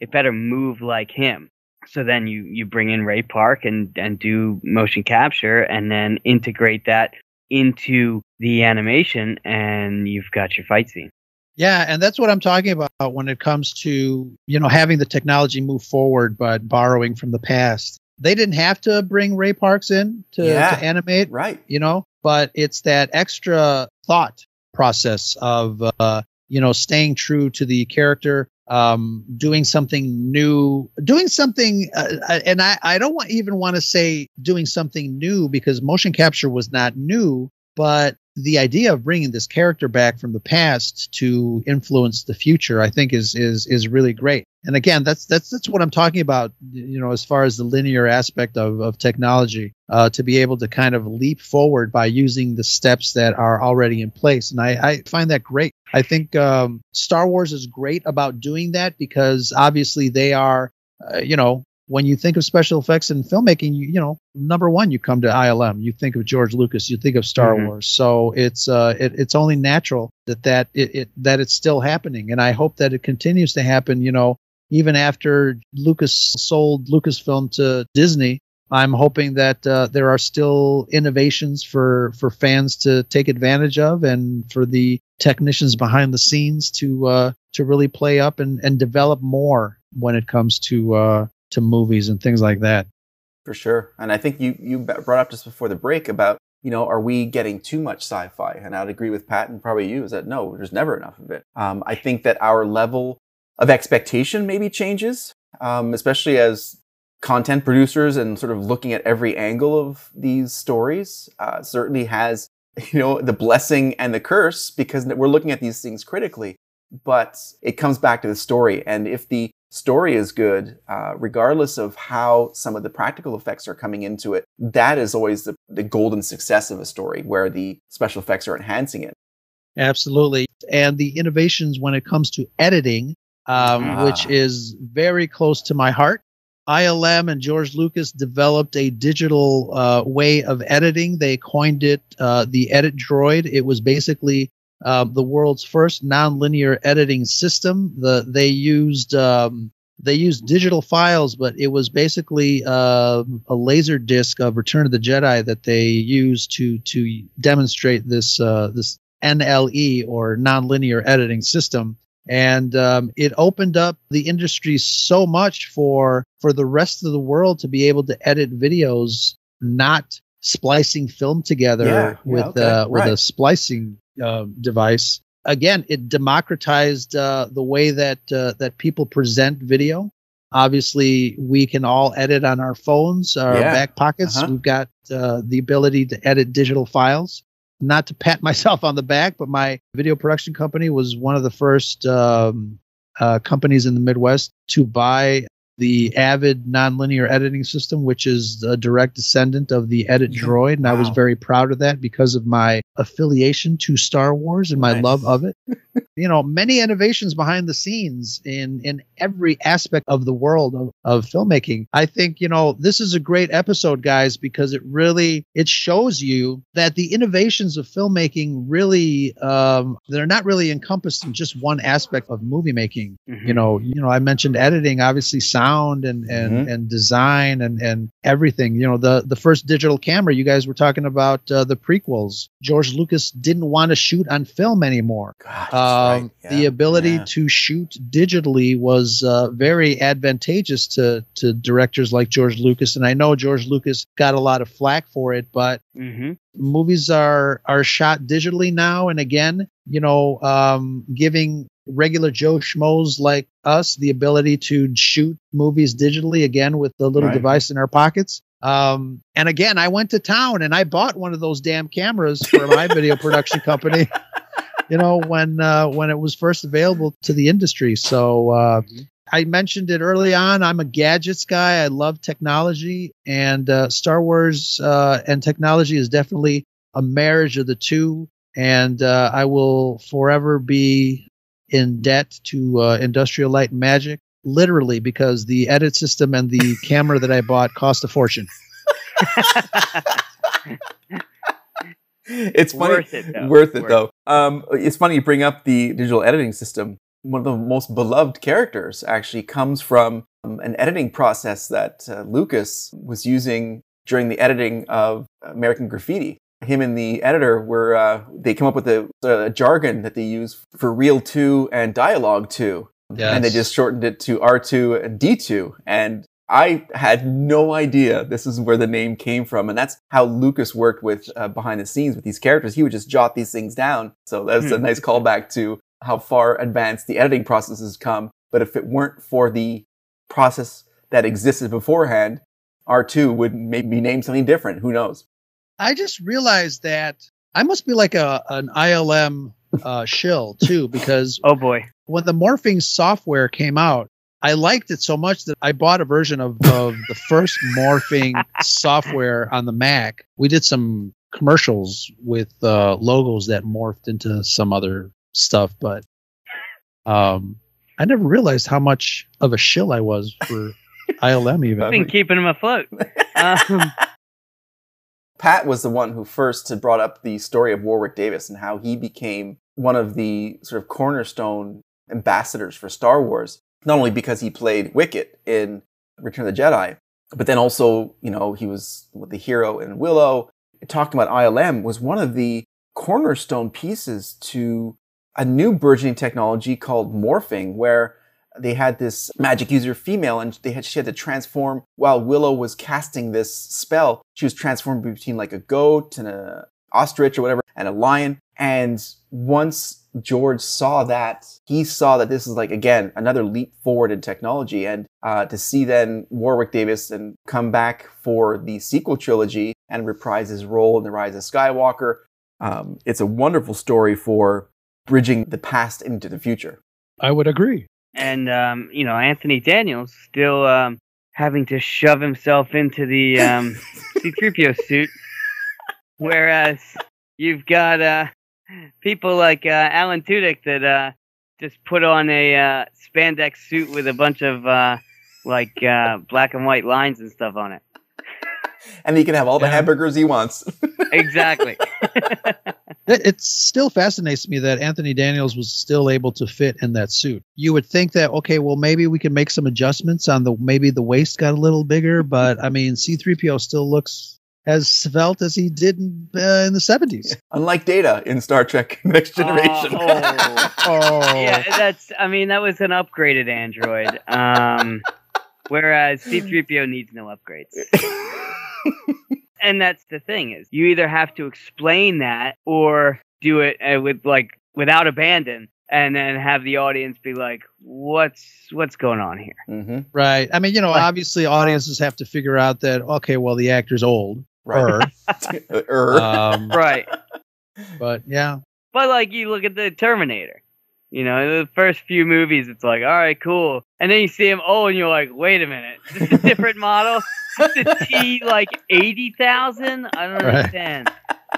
It better move like him. So then you you bring in Ray Park and and do motion capture and then integrate that into the animation and you've got your fight scene. Yeah, and that's what I'm talking about when it comes to, you know, having the technology move forward but borrowing from the past. They didn't have to bring Ray Parks in to, Yeah. to animate, Right. you know, but it's that extra thought process of uh, you know, staying true to the character, um, doing something new, doing something, uh, and I, I don't want, even want to say doing something new because motion capture was not new, but the idea of bringing this character back from the past to influence the future, I think, is is is really great. And again, that's that's that's what I'm talking about. You know, as far as the linear aspect of of technology, uh, to be able to kind of leap forward by using the steps that are already in place, and I, I find that great. I think um, Star Wars is great about doing that because obviously they are, uh, you know, when you think of special effects and filmmaking, you, you know, number one, you come to ILM. You think of George Lucas. You think of Star Mhm. Wars. So it's uh, it, it's only natural that that it, it that it's still happening, and I hope that it continues to happen. You know, even after Lucas sold Lucasfilm to Disney, I'm hoping that uh, there are still innovations for for fans to take advantage of, and for the technicians behind the scenes to uh, to really play up and, and develop more when it comes to uh, to movies and things like that. For sure. And I think you, you brought up just before the break about, you know, are we getting too much sci fi? And I'd agree with Pat and probably you is that no, there's never enough of it. Um, I think that our level of expectation maybe changes, um, especially as content producers and sort of looking at every angle of these stories uh, certainly has you know the blessing and the curse because we're looking at these things critically but it comes back to the story and if the story is good uh, regardless of how some of the practical effects are coming into it that is always the, the golden success of a story where the special effects are enhancing it absolutely and the innovations when it comes to editing um, ah. which is very close to my heart ILM and George Lucas developed a digital uh, way of editing. They coined it uh, the Edit Droid. It was basically uh, the world's first nonlinear editing system. The they used um, they used digital files, but it was basically uh, a laser disc of Return of the Jedi that they used to to demonstrate this uh, this NLE or nonlinear editing system and um, it opened up the industry so much for for the rest of the world to be able to edit videos not splicing film together yeah, with yeah, okay. uh, with right. a splicing uh, device again it democratized uh, the way that uh, that people present video obviously we can all edit on our phones our yeah. back pockets uh-huh. we've got uh, the ability to edit digital files not to pat myself on the back, but my video production company was one of the first um, uh, companies in the Midwest to buy the Avid nonlinear editing system, which is a direct descendant of the Edit Droid. And wow. I was very proud of that because of my affiliation to Star Wars and my nice. love of it. you know, many innovations behind the scenes in, in every aspect of the world of, of filmmaking. I think, you know, this is a great episode, guys, because it really, it shows you that the innovations of filmmaking really, um, they're not really encompassed in just one aspect of movie making. Mm-hmm. You know, you know, I mentioned editing, obviously sound and and mm-hmm. and design and and everything. You know, the the first digital camera. You guys were talking about uh, the prequels. George Lucas didn't want to shoot on film anymore. God, um, right. yeah. The ability yeah. to shoot digitally was uh, very advantageous to to directors like George Lucas, and I know George Lucas got a lot of flack for it, but. Mm-hmm. Movies are are shot digitally now, and again, you know, um, giving regular Joe schmoes like us the ability to shoot movies digitally again with the little right. device in our pockets. Um, and again, I went to town and I bought one of those damn cameras for my video production company. You know, when uh, when it was first available to the industry. So uh, I mentioned it early on. I'm a gadgets guy. I love technology, and uh, Star Wars uh, and technology is definitely a marriage of the two. And uh, I will forever be in debt to uh, Industrial Light and Magic, literally because the edit system and the camera that I bought cost a fortune. it's funny. Worth it, though. Worth it, worth though. Um, it's funny you bring up the digital editing system. One of the most beloved characters actually comes from um, an editing process that uh, Lucas was using during the editing of American Graffiti him and the editor were uh, they come up with a, a, jargon that they use for reel two and dialogue two, yes. and they just shortened it to R two and D two. And I had no idea this is where the name came from, and that's how Lucas worked with uh, behind the scenes with these characters. He would just jot these things down. So that's a hmm. nice callback to how far advanced the editing process has come. But if it weren't for the process that existed beforehand, R2 would maybe name something different. Who knows? I just realized that I must be like a an ILM uh, shill too, because oh boy, when the morphing software came out, I liked it so much that I bought a version of, of the first morphing software on the Mac. We did some commercials with uh, logos that morphed into some other stuff, but um, I never realized how much of a shill I was for ILM. Even been keeping them afloat. Um, Pat was the one who first had brought up the story of Warwick Davis and how he became one of the sort of cornerstone ambassadors for Star Wars, not only because he played Wicket in Return of the Jedi, but then also, you know, he was the hero in Willow. Talking about ILM was one of the cornerstone pieces to a new burgeoning technology called morphing, where they had this magic user female and they had she had to transform while Willow was casting this spell. She was transformed between like a goat and a ostrich or whatever and a lion. And once George saw that, he saw that this is like again another leap forward in technology. And uh, to see then Warwick Davis and come back for the sequel trilogy and reprise his role in the Rise of Skywalker, um, it's a wonderful story for bridging the past into the future. I would agree. And um, you know, Anthony Daniels still um, having to shove himself into the um, C-3PO suit, whereas you've got uh, people like uh, Alan Tudyk that uh, just put on a uh, spandex suit with a bunch of uh, like uh, black and white lines and stuff on it. And he can have all the Yeah. hamburgers he wants. Exactly. It, it still fascinates me that Anthony Daniels was still able to fit in that suit. You would think that okay, well maybe we can make some adjustments on the maybe the waist got a little bigger, but I mean C3PO still looks as svelte as he did in, uh, in the 70s. Unlike Data in Star Trek Next Generation. oh. Oh, yeah, that's. I mean, that was an upgraded android. Um, whereas C-3PO needs no upgrades. and that's the thing is, you either have to explain that or do it uh, with like without abandon, and then have the audience be like, "What's what's going on here?" hmm right. I mean, you know, Like- obviously audiences have to figure out that okay, well the actor's old. Right. Er. Um, Right. but yeah, But like you look at the Terminator. You know, the first few movies, it's like, all right, cool, and then you see him, oh, and you're like, wait a minute, is this a different model? Is this a T like eighty thousand? I don't Right. understand.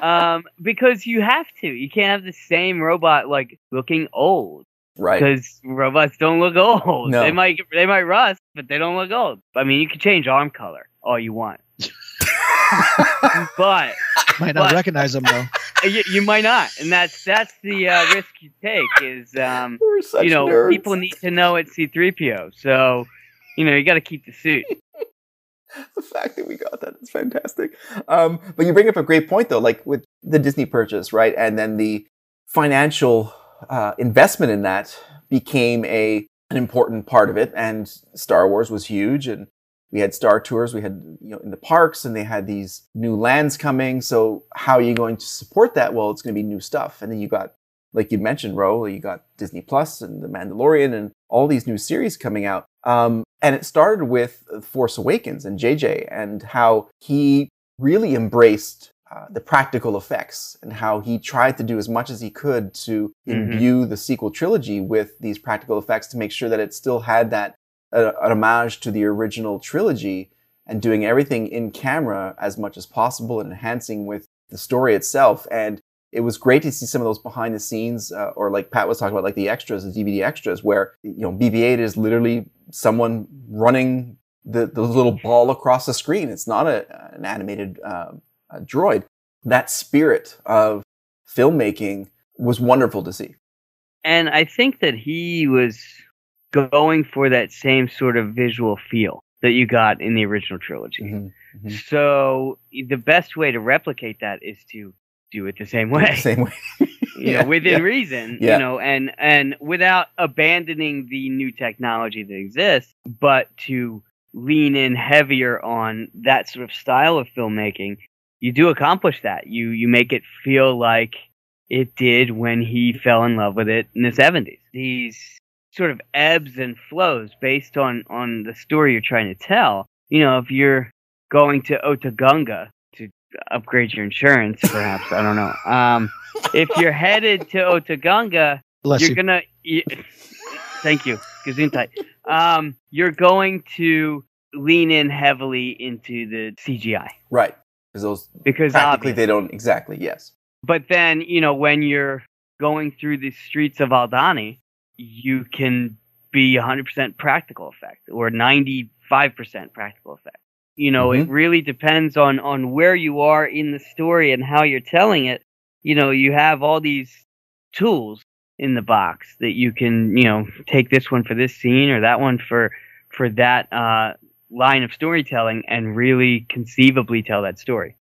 Um, because you have to. You can't have the same robot like looking old right. because robots don't look old. No. They might they might rust, but they don't look old. I mean, you can change arm color all you want, but might not But- recognize them though. you, you might not, and that's that's the uh, risk you take. Is um, you know nerds. people need to know it's C-3PO, so you know you got to keep the suit. the fact that we got that is fantastic. Um, but you bring up a great point though, like with the Disney purchase, right? And then the financial uh, investment in that became a an important part of it. And Star Wars was huge, and we had Star Tours, we had you know in the parks, and they had these new lands coming. So how are you going to support that? Well, it's going to be new stuff, and then you got. Like you mentioned, Ro, you got Disney Plus and The Mandalorian and all these new series coming out. Um, and it started with Force Awakens and JJ and how he really embraced uh, the practical effects and how he tried to do as much as he could to Mhm. imbue the sequel trilogy with these practical effects to make sure that it still had that uh, an homage to the original trilogy and doing everything in camera as much as possible and enhancing with the story itself. And it was great to see some of those behind the scenes, uh, or like Pat was talking about, like the extras, the DVD extras, where you know BB-8 is literally someone running the the little ball across the screen. It's not a an animated uh, a droid. That spirit of filmmaking was wonderful to see. And I think that he was going for that same sort of visual feel that you got in the original trilogy. Mhm. So the best way to replicate that is to do it the same way. Same way. you Yeah, know, within yeah. reason, Yeah. you know, and and without abandoning the new technology that exists, but to lean in heavier on that sort of style of filmmaking, you do accomplish that. You you make it feel like it did when he fell in love with it in the 70s. These sort of ebbs and flows based on on the story you're trying to tell. You know, if you're going to Otoh Gunga to upgrade your insurance, perhaps I don't know. Um, if you're headed to Otoh Gunga, Bless you're you. gonna. You, thank you, Gesundheit. Um, you're going to lean in heavily into the CGI Right. Because those because practically obviously they don't exactly. Yes. but then, you know, when you're going through the streets of Aldhani, you can be 100% practical effect or 95% practical effect. You know, it really depends on on where you are in the story and how you're telling it. You know, you have all these tools in the box that you can, you know, take this one for this scene or that one for for that uh line of storytelling and really conceivably tell that story.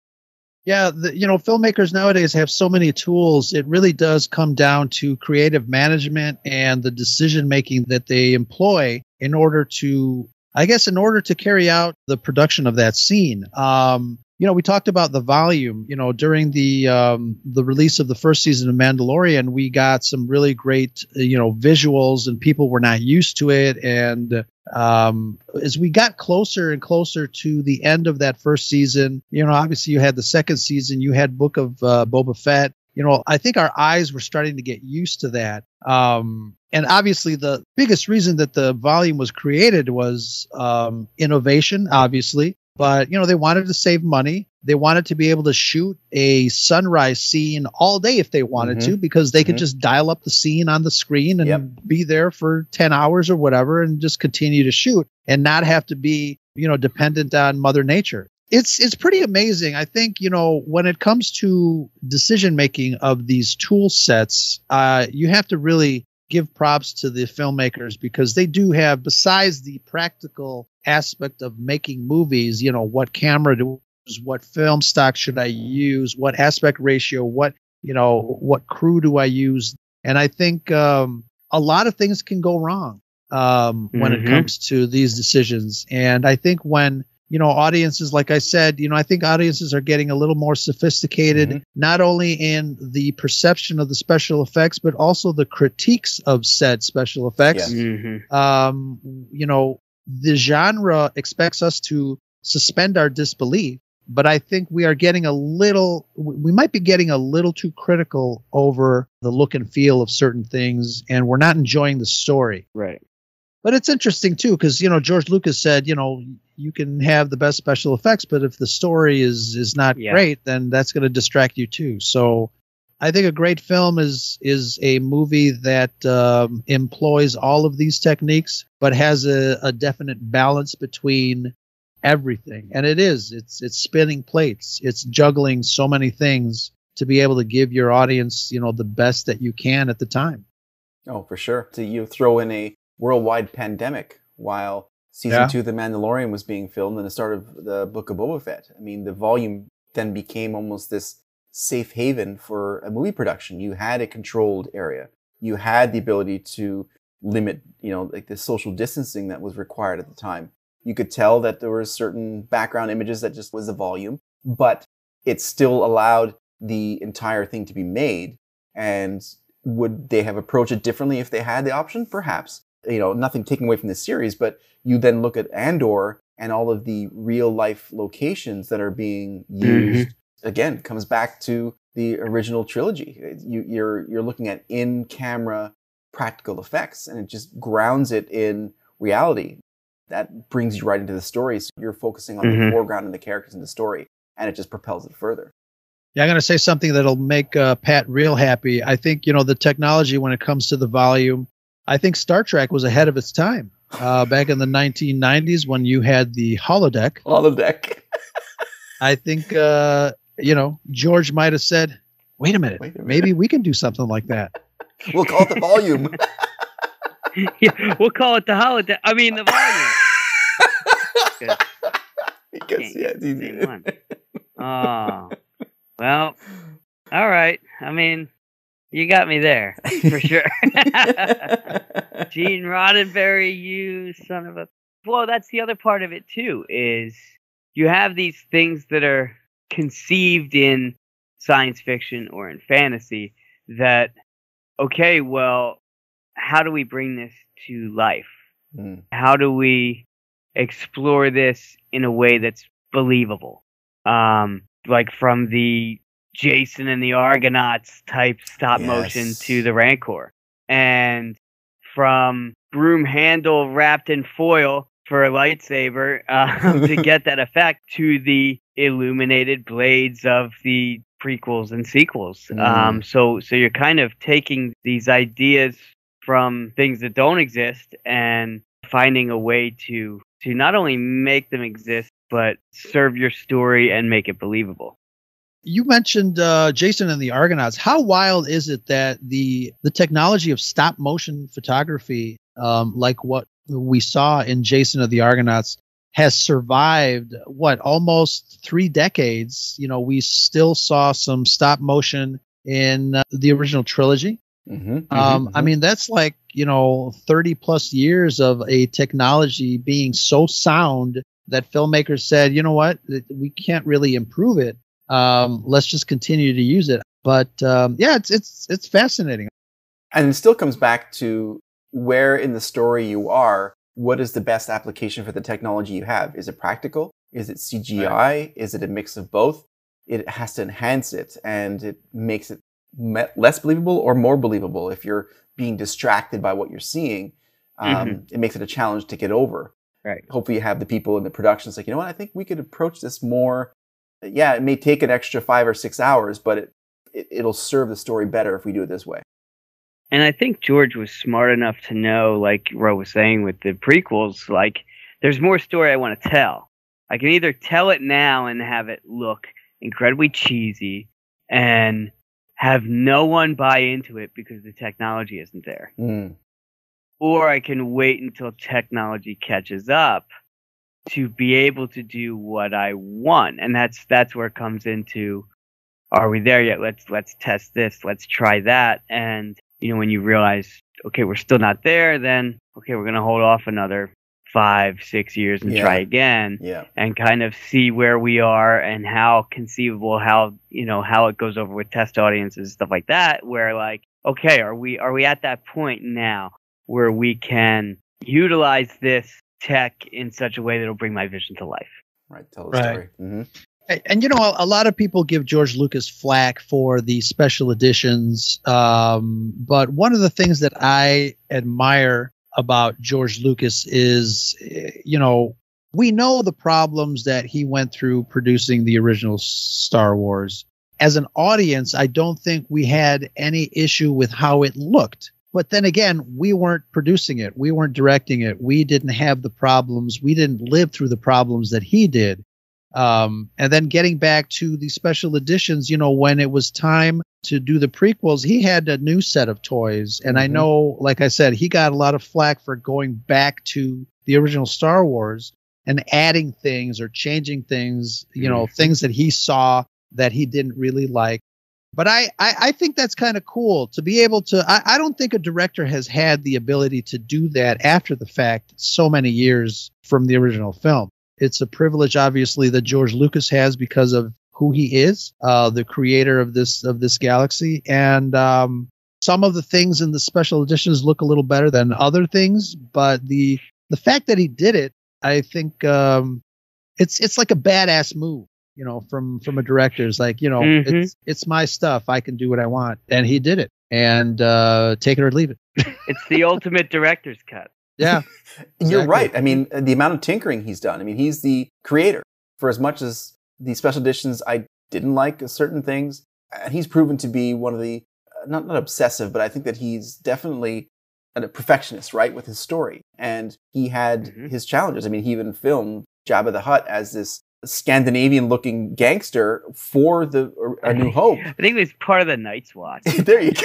Yeah, the, you know, filmmakers nowadays have so many tools. It really does come down to creative management and the decision making that they employ in order to, I guess, in order to carry out the production of that scene. Um, you know, we talked about the volume. You know, during the um, the release of the first season of Mandalorian, we got some really great, you know, visuals, and people were not used to it. And um, as we got closer and closer to the end of that first season, you know, obviously you had the second season, you had Book of uh, Boba Fett. You know, I think our eyes were starting to get used to that. Um, and obviously, the biggest reason that the volume was created was um, innovation, obviously but you know they wanted to save money. They wanted to be able to shoot a sunrise scene all day if they wanted Mm-hmm. to because they could just dial up the scene on the screen and be there for 10 hours or whatever and just continue to shoot and not have to be you know dependent on mother nature. It's it's pretty amazing. I think you know when it comes to decision making of these tool sets uh, you have to really give props to the filmmakers because they do have besides the practical aspect of making movies you know what camera to use what film stock should i use what aspect ratio what you know what crew do i use? And i think um, a lot of things can go wrong um, when it Mhm. comes to these decisions. And i think when you know audiences like i said you know i think audiences are getting a little more sophisticated not only in the perception of the special effects but also the critiques of said special effects. Mhm. um, you know, the genre expects us to suspend our disbelief, but I think we are getting a little, we might be getting a little too critical over the look and feel of certain things, and we're not enjoying the story. Right. But it's interesting too, because you know George Lucas said, you know, you can have the best special effects, but if the story is is not Yeah. great, then that's going to distract you too. So, I think a great film is is a movie that um, employs all of these techniques, but has a, a definite balance between everything. And it is it's it's spinning plates, it's juggling so many things to be able to give your audience, you know, the best that you can at the time. Oh, for sure. So you throw in a worldwide pandemic while season Yeah. two of The Mandalorian was being filmed and the start of the Book of Boba Fett. I mean, the volume then became almost this safe haven for a movie production. You had a controlled area. You had the ability to limit, you know, like the social distancing that was required at the time. You could tell that there were certain background images that just was the volume, but it still allowed the entire thing to be made. And would they have approached it differently if they had the option? Perhaps. You know, nothing taken away from the series, but you then look at Andor and all of the real life locations that are being mm-hmm. used. Again, comes back to the original trilogy. You, you're you're looking at in camera practical effects, and it just grounds it in reality. That brings you right into the story. So you're focusing on the Mhm. foreground and the characters in the story, and it just propels it further. Yeah, I'm going to say something that'll make uh, Pat real happy. I think you know the technology when it comes to the volume. I think Star Trek was ahead of its time uh, back in the 1990s when you had the holodeck. Holodeck. I think uh, you know George might have said, "Wait a minute, maybe we can do something like that." We'll call it the volume. yeah, we'll call it the holiday. I mean, the volume. because yeah, Same one. Oh, well, all right. I mean, you got me there for sure. Gene Roddenberry, you son of a. Well, that's the other part of it too. Is you have these things that are conceived in science fiction or in fantasy that okay, well, how do we bring this to life? Mm. How do we explore this in a way that's believable? Um, like from the Jason and the Argonauts type stop motion to the Rancor, and from broom handle wrapped in foil for a lightsaber um, to get that effect to the illuminated blades of the prequels and sequels. Mm. Um, so so you're kind of taking these ideas from things that don't exist and finding a way to to not only make them exist but serve your story and make it believable. You mentioned uh, Jason and the Argonauts. How wild is it that the the technology of stop motion photography, um, like what we saw in Jason of the Argonauts, has survived what almost three decades. You know, we still saw some stop motion in uh, the original trilogy. Mm-hmm. Um, I mean, that's like, you know, 30 plus years of a technology being so sound that filmmakers said, you know what, we can't really improve it. Um, let's just continue to use it. But um, yeah, it's it's it's fascinating. and it still comes back to where in the story you are. What is the best application for the technology you have? Is it practical? Is it CGI? Is it a mix of both? It has to enhance it, and it makes it less believable or more believable if you're being distracted by what you're seeing. Um, It makes it a challenge to get over. Right. Hopefully, you have the people in the productions like, you know what? I think we could approach this more. Yeah, it may take an extra five or six hours, but it, it it'll serve the story better if we do it this way. And I think George was smart enough to know, like Ro was saying with the prequels, like there's more story I want to tell. I can either tell it now and have it look incredibly cheesy and have no one buy into it because the technology isn't there. Mm. Or I can wait until technology catches up to be able to do what I want. And that's that's where it comes into are we there yet? Let's let's test this, let's try that. And you know, when you realize, okay, we're still not there, then okay, we're gonna hold off another five, six years and Yeah. try again Yeah. and kind of see where we are and how conceivable how you know how it goes over with test audiences stuff like that where like okay are we are we at that point now where we can utilize this tech in such a way that'll bring my vision to life Right. Tell the Right. story. hmm And, you know, a, a lot of people give George Lucas flack for the special editions. Um, but one of the things that I admire about George Lucas is, eh, you know, we know the problems that he went through producing the original Star Wars. As an audience, I don't think we had any issue with how it looked. But then again, we weren't producing it. We weren't directing it. We didn't have the problems. We didn't live through the problems that he did. Um, and then getting back to the special editions, you know, when it was time to do the prequels, he had a new set of toys. And I Mhm. know, like I said, he got a lot of flack for going back to the original Star Wars and adding things or changing things, you know, things that he saw that he didn't really like. But I, I, I think that's kind of cool to be able to. I, I don't think a director has had the ability to do that after the fact so many years from the original film. It's a privilege, obviously, that George Lucas has because of who he is, uh, the creator of this of this galaxy, and um, some of the things in the special editions look a little better than other things. But the the fact that he did it, I think, um, it's it's like a badass move, you know, from from a director. It's like, you know, Mhm. it's it's my stuff. I can do what I want, and he did it, and uh, take it or leave it. it's the ultimate director's cut Yeah, You're right. I mean, the amount of tinkering he's done. I mean, he's the creator. For as much as the special editions, I didn't like certain things, and he's proven to be one of the uh, not not obsessive, but I think that he's definitely a perfectionist, right, with his story. And he had Mhm. his challenges. I mean, he even filmed Jabba the Hutt as this Scandinavian-looking gangster for the A New Hope. i think it was part of the night's watch there you go.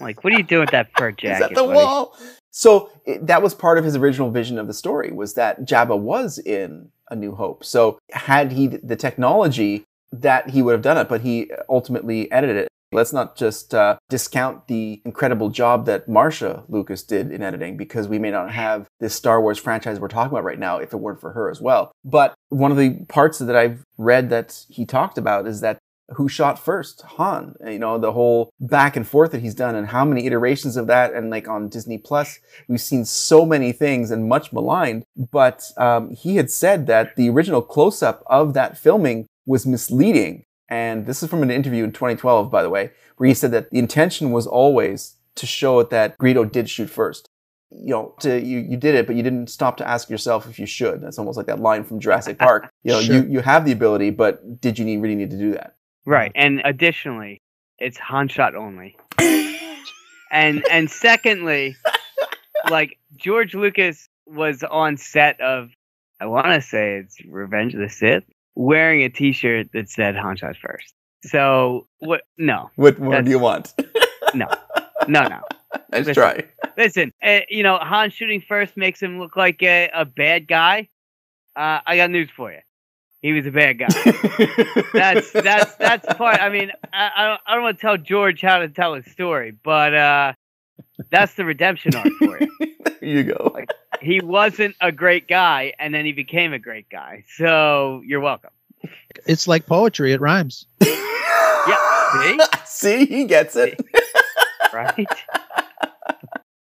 Like what are you doing with that fur jacket Is that the buddy? wall? So it, that was part of his original vision of the story was that Jabba was in A New Hope. So had he the technology, that he would have done it, but he ultimately edited it. Let's not just uh, discount the incredible job that Marsha Lucas did in editing because we may not have this Star Wars franchise we're talking about right now if it weren't for her as well. But one of the parts that I've read that he talked about is that who shot first han you know the whole back and forth that he's done and how many iterations of that and like on disney plus we've seen so many things and much maligned but um, he had said that the original close-up of that filming was misleading and this is from an interview in 2012 by the way where he said that the intention was always to show it that greedo did shoot first you know, to, you, you did it, but you didn't stop to ask yourself if you should. That's almost like that line from Jurassic Park. You know, Sure. you, you have the ability, but did you need, really need to do that? Right, and additionally, it's Han shot only. and and secondly, like George Lucas was on set of, I want to say it's Revenge of the Sith, wearing a T-shirt that said Han shot first. So what? No, What more do you want? no, no, no. Nice Listen. try. Listen, uh, you know, Han shooting first makes him look like a, a bad guy. Uh, I got news for you. He was a bad guy. that's that's that's part. I mean, I, I don't I don't want to tell George how to tell his story, but uh, that's the redemption arc for you. there you go. He wasn't a great guy, and then he became a great guy. So you're welcome. It's like poetry; it rhymes. Yeah, See, he gets it. right?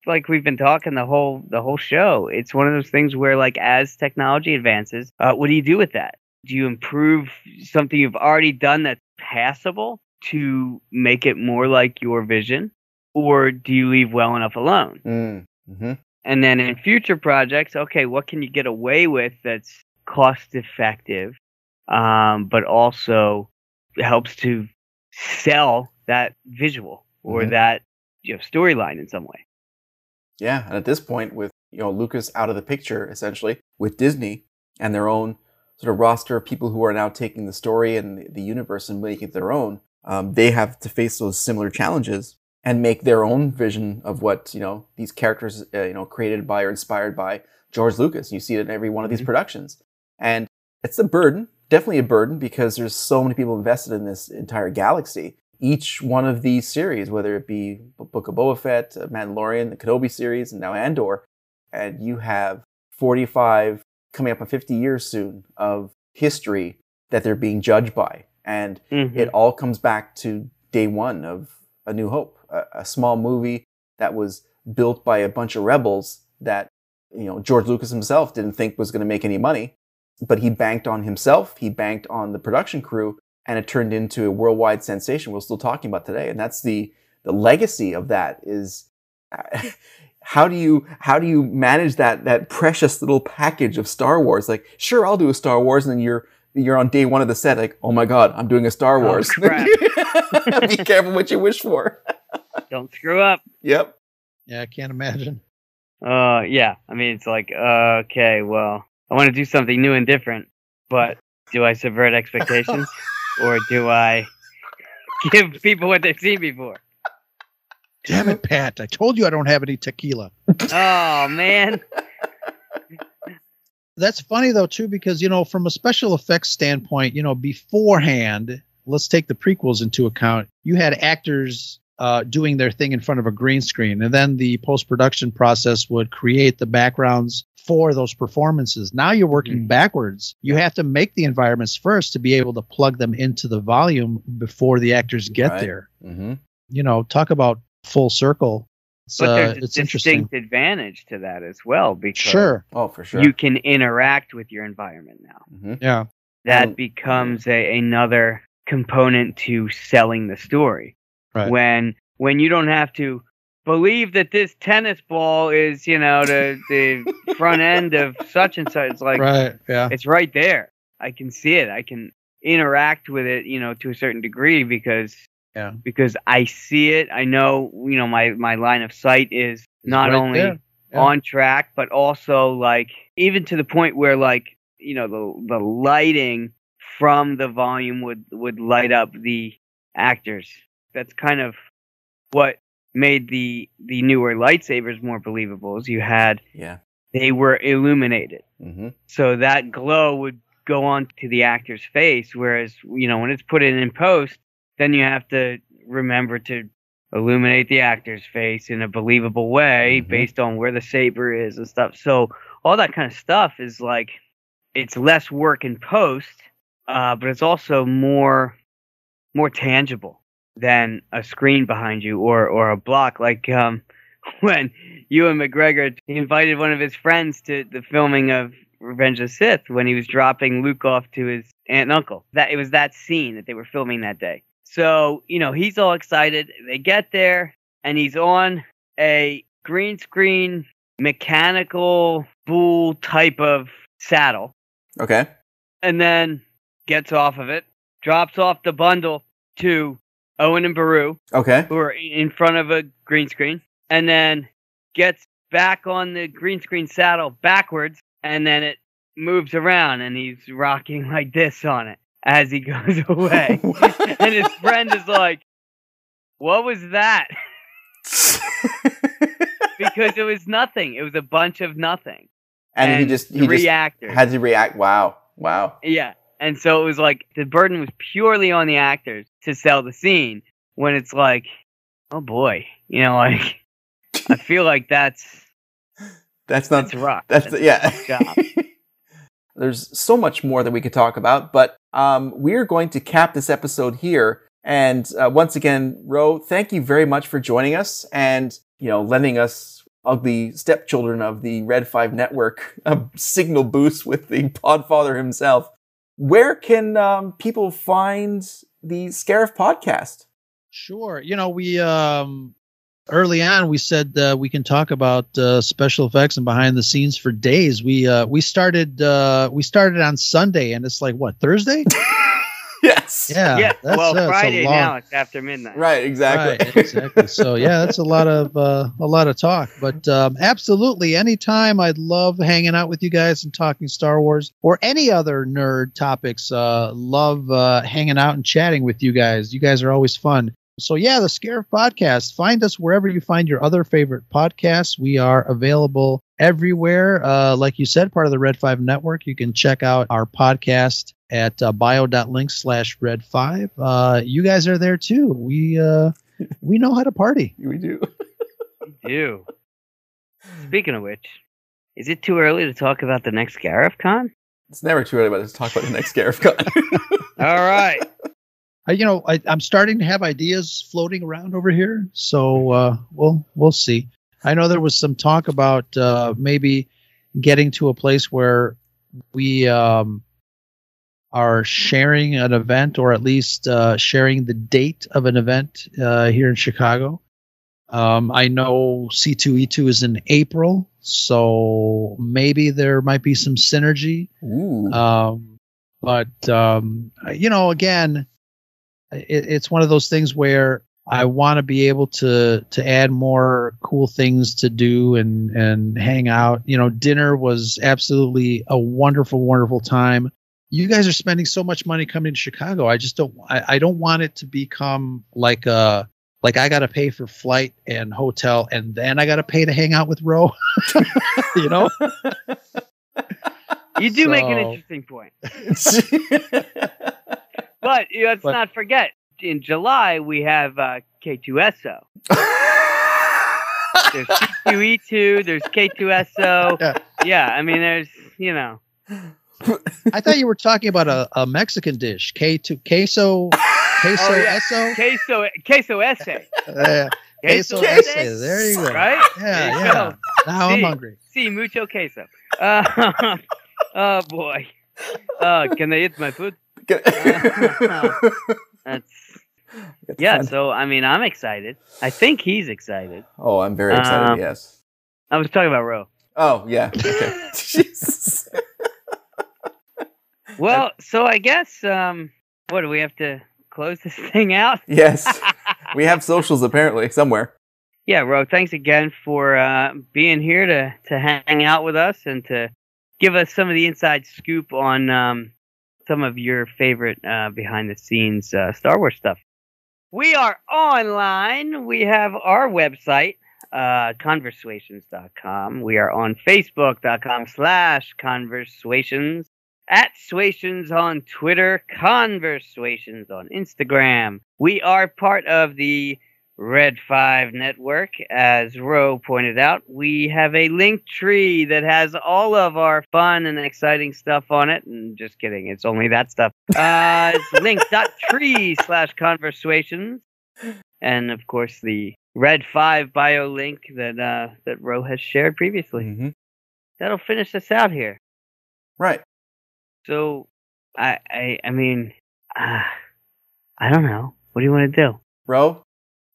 Like we've been talking the whole the whole show. It's one of those things where, like, as technology advances, uh, what do you do with that? Do you improve something you've already done that's passable to make it more like your vision, or do you leave well enough alone? Mm, hmm And then in future projects, okay, what can you get away with that's cost effective, um, but also helps to sell that visual or Mhm. that you know storyline in some way. Yeah, and at this point, with you know Lucas out of the picture, essentially with Disney and their own sort of roster of people who are now taking the story and the, universe and making it their own, um, they have to face those similar challenges and make their own vision of what you know these characters uh, you know created by or inspired by George Lucas. You see it in every one of these productions, and it's a burden, definitely a burden, because there's so many people invested in this entire galaxy. Each one of these series, whether it be Book of Boba Fett, uh, Mandalorian, the Kenobi series, and now Andor, and you have 45 coming up on 50 years soon of history that they're being judged by, and Mhm. it all comes back to day one of A New Hope, a, a small movie that was built by a bunch of rebels that you know George Lucas himself didn't think was going to make any money, but he banked on himself, he banked on the production crew, and it turned into a worldwide sensation. We're still talking about today, and that's the the legacy of that is. How do you how do you manage that that precious little package of Star Wars? Like, sure, I'll do a Star Wars, and then you're you're on day one of the set, like, oh my god, I'm doing a Star Wars. crap. Be careful what you wish for. Don't screw up. Yep. Yeah, I can't imagine. Uh, yeah. I mean, it's like, uh, okay, well, I want to do something new and different, but do I subvert expectations or do I give people what they've seen before? Damn it, Pat! I told you I don't have any tequila. Oh man. That's funny though too, because you know, from a special effects standpoint, you know, beforehand, let's take the prequels into account. You had actors uh, doing their thing in front of a green screen, and then the post production process would create the backgrounds for those performances. Now you're working backwards. You have to make the environments first to be able to plug them into the volume before the actors get Right. there. Mm-hmm. You know, talk about full circle. It's, But uh, there's a it's interesting. distinct advantage to that as well because Sure. Oh, for sure. you can interact with your environment now. hmm Yeah. That Um, becomes a, another component to selling the story. Right. When when you don't have to believe that this tennis ball is, you know, the the front end of such and such. It's like right. Yeah. it's right there. I can see it. I can interact with it, you know, to a certain degree because Yeah. because I see it. I know, you know, my my line of sight is not right only. Yeah. on track, but also like even to the point where like you know the the lighting from the volume would would light up the actors. That's kind of what made the the newer lightsabers more believable. Is you had Yeah. they were illuminated, Mm-hmm. so that glow would go on to the actor's face. Whereas you know when it's put in in post, then you have to remember to illuminate the actor's face in a believable way Mhm. based on where the saber is and stuff. So all that kind of stuff is like it's less work in post, uh, but it's also more more tangible than a screen behind you or or a block. Like um, when Ewan McGregor invited one of his friends to the filming of Revenge of the Sith when he was dropping Luke off to his aunt and uncle. That it was that scene that they were filming that day. So, you know, he's all excited. They get there and he's on a green screen mechanical bull type of saddle Okay. and then gets off of it, drops off the bundle to Owen and Beru, Okay. who are in front of a green screen, and then gets back on the green screen saddle backwards, and then it moves around, and he's rocking like this on it as he goes away. and his friend is like, What was that? because it was nothing. It was a bunch of nothing. and, he just he actors. had to react. Wow, wow. Yeah. And so it was like the burden was purely on the actors to sell the scene when it's like, oh boy, you know, like I feel like that's That's not that's rough. That's, That's a yeah. There's so much more that we could talk about, but um, we're going to cap this episode here. And uh, once again, Ro, thank you very much for joining us and you know lending us ugly stepchildren of the Red Five Network a signal boost with the Podfather himself. Where can um, people find the Scarif podcast? Sure. You know, we um early on we said uh, we can talk about uh, special effects and behind the scenes for days. We uh we started uh we started on Sunday and it's like what, Thursday? yes. Yeah. yeah. that's- well, that's Friday long- now it's after midnight. Right. Exactly. Right, exactly. So yeah, that's a lot of uh, a lot of talk. But um, absolutely, anytime I'd love hanging out with you guys and talking Star Wars or any other nerd topics. Uh, love uh, hanging out and chatting with you guys. You guys are always fun. So yeah, the Scarif Podcast. Find us wherever you find your other favorite podcasts. We are available everywhere. Uh, like you said, part of the Red Five Network. You can check out our podcast at uh, bio.link slash red five. Uh, you guys are there too. We uh, we know how to party. we do. We do. Speaking of which, is it too early to talk about the next Scarif Con? It's never too early, but to talk about the next Scarif Con. All right. I, you know, I, I'm starting to have ideas floating around over here, so uh, we'll we'll see. I know there was some talk about uh, maybe getting to a place where we um, are sharing an event, or at least uh, sharing the date of an event uh, here in Chicago. Um, I know C2E2 is in April, so maybe there might be some synergy. Um, but um, you know, again, it, it's one of those things where I want to be able to to add more cool things to do and and hang out. You know, dinner was absolutely a wonderful, wonderful time. You guys are spending so much money coming to Chicago. I just don't. I, I don't want it to become like a like I got to pay for flight and hotel, and then I got to pay to hang out with Ro. you know. You do make an interesting point. But you let's But- not forget, in July we have uh, K2SO. There's C2E2, there's K2SO. Yeah. Yeah, I mean, there's, you know. I thought you were talking about a, a Mexican dish, K two queso, queso Oh, yeah. eso. Queso, queso ese. Uh, queso ese. ese. There you go. Right? Yeah, There yeah. go. Now I'm Sí. hungry. Sí, mucho queso. Uh, oh, boy. Uh, can I eat my food? That's. Yeah, so, I mean, I'm excited. I think he's excited. oh, I'm very excited. Um, yes. I was talking about Ro. Oh, yeah. Okay. Jesus. Well, so I guess, um, what, do we have to close this thing out? Yes. We have socials apparently somewhere. Yeah, Ro, thanks again for uh, being here to, to hang out with us and to give us some of the inside scoop on um, some of your favorite uh, behind the scenes uh, Star Wars stuff. We are online. We have our website, uh, conversations.com. We are on facebook.com slash conversations, at Swations on Twitter, Conversations on Instagram. We are part of the Red 5 network. As Ro pointed out, we have a link tree that has all of our fun and exciting stuff on it. And just kidding, it's only that stuff. Uh, it's link.tree slash conversations. And of course, the Red 5 bio link that, uh, that Ro has shared previously. Mm-hmm. That'll finish us out here. Right. So, I, I, I mean, uh, I don't know. What do you want to do? Ro?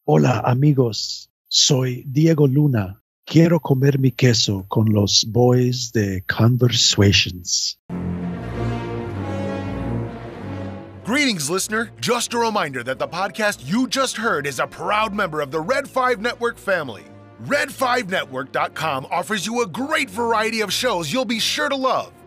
Hola, amigos. Soy Diego Luna. Quiero comer mi queso con los boys de Conversations. Greetings, listener. Just a reminder that the podcast you just heard is a proud member of the Red 5 Network family. Red5Network.com offers you a great variety of shows you'll be sure to love.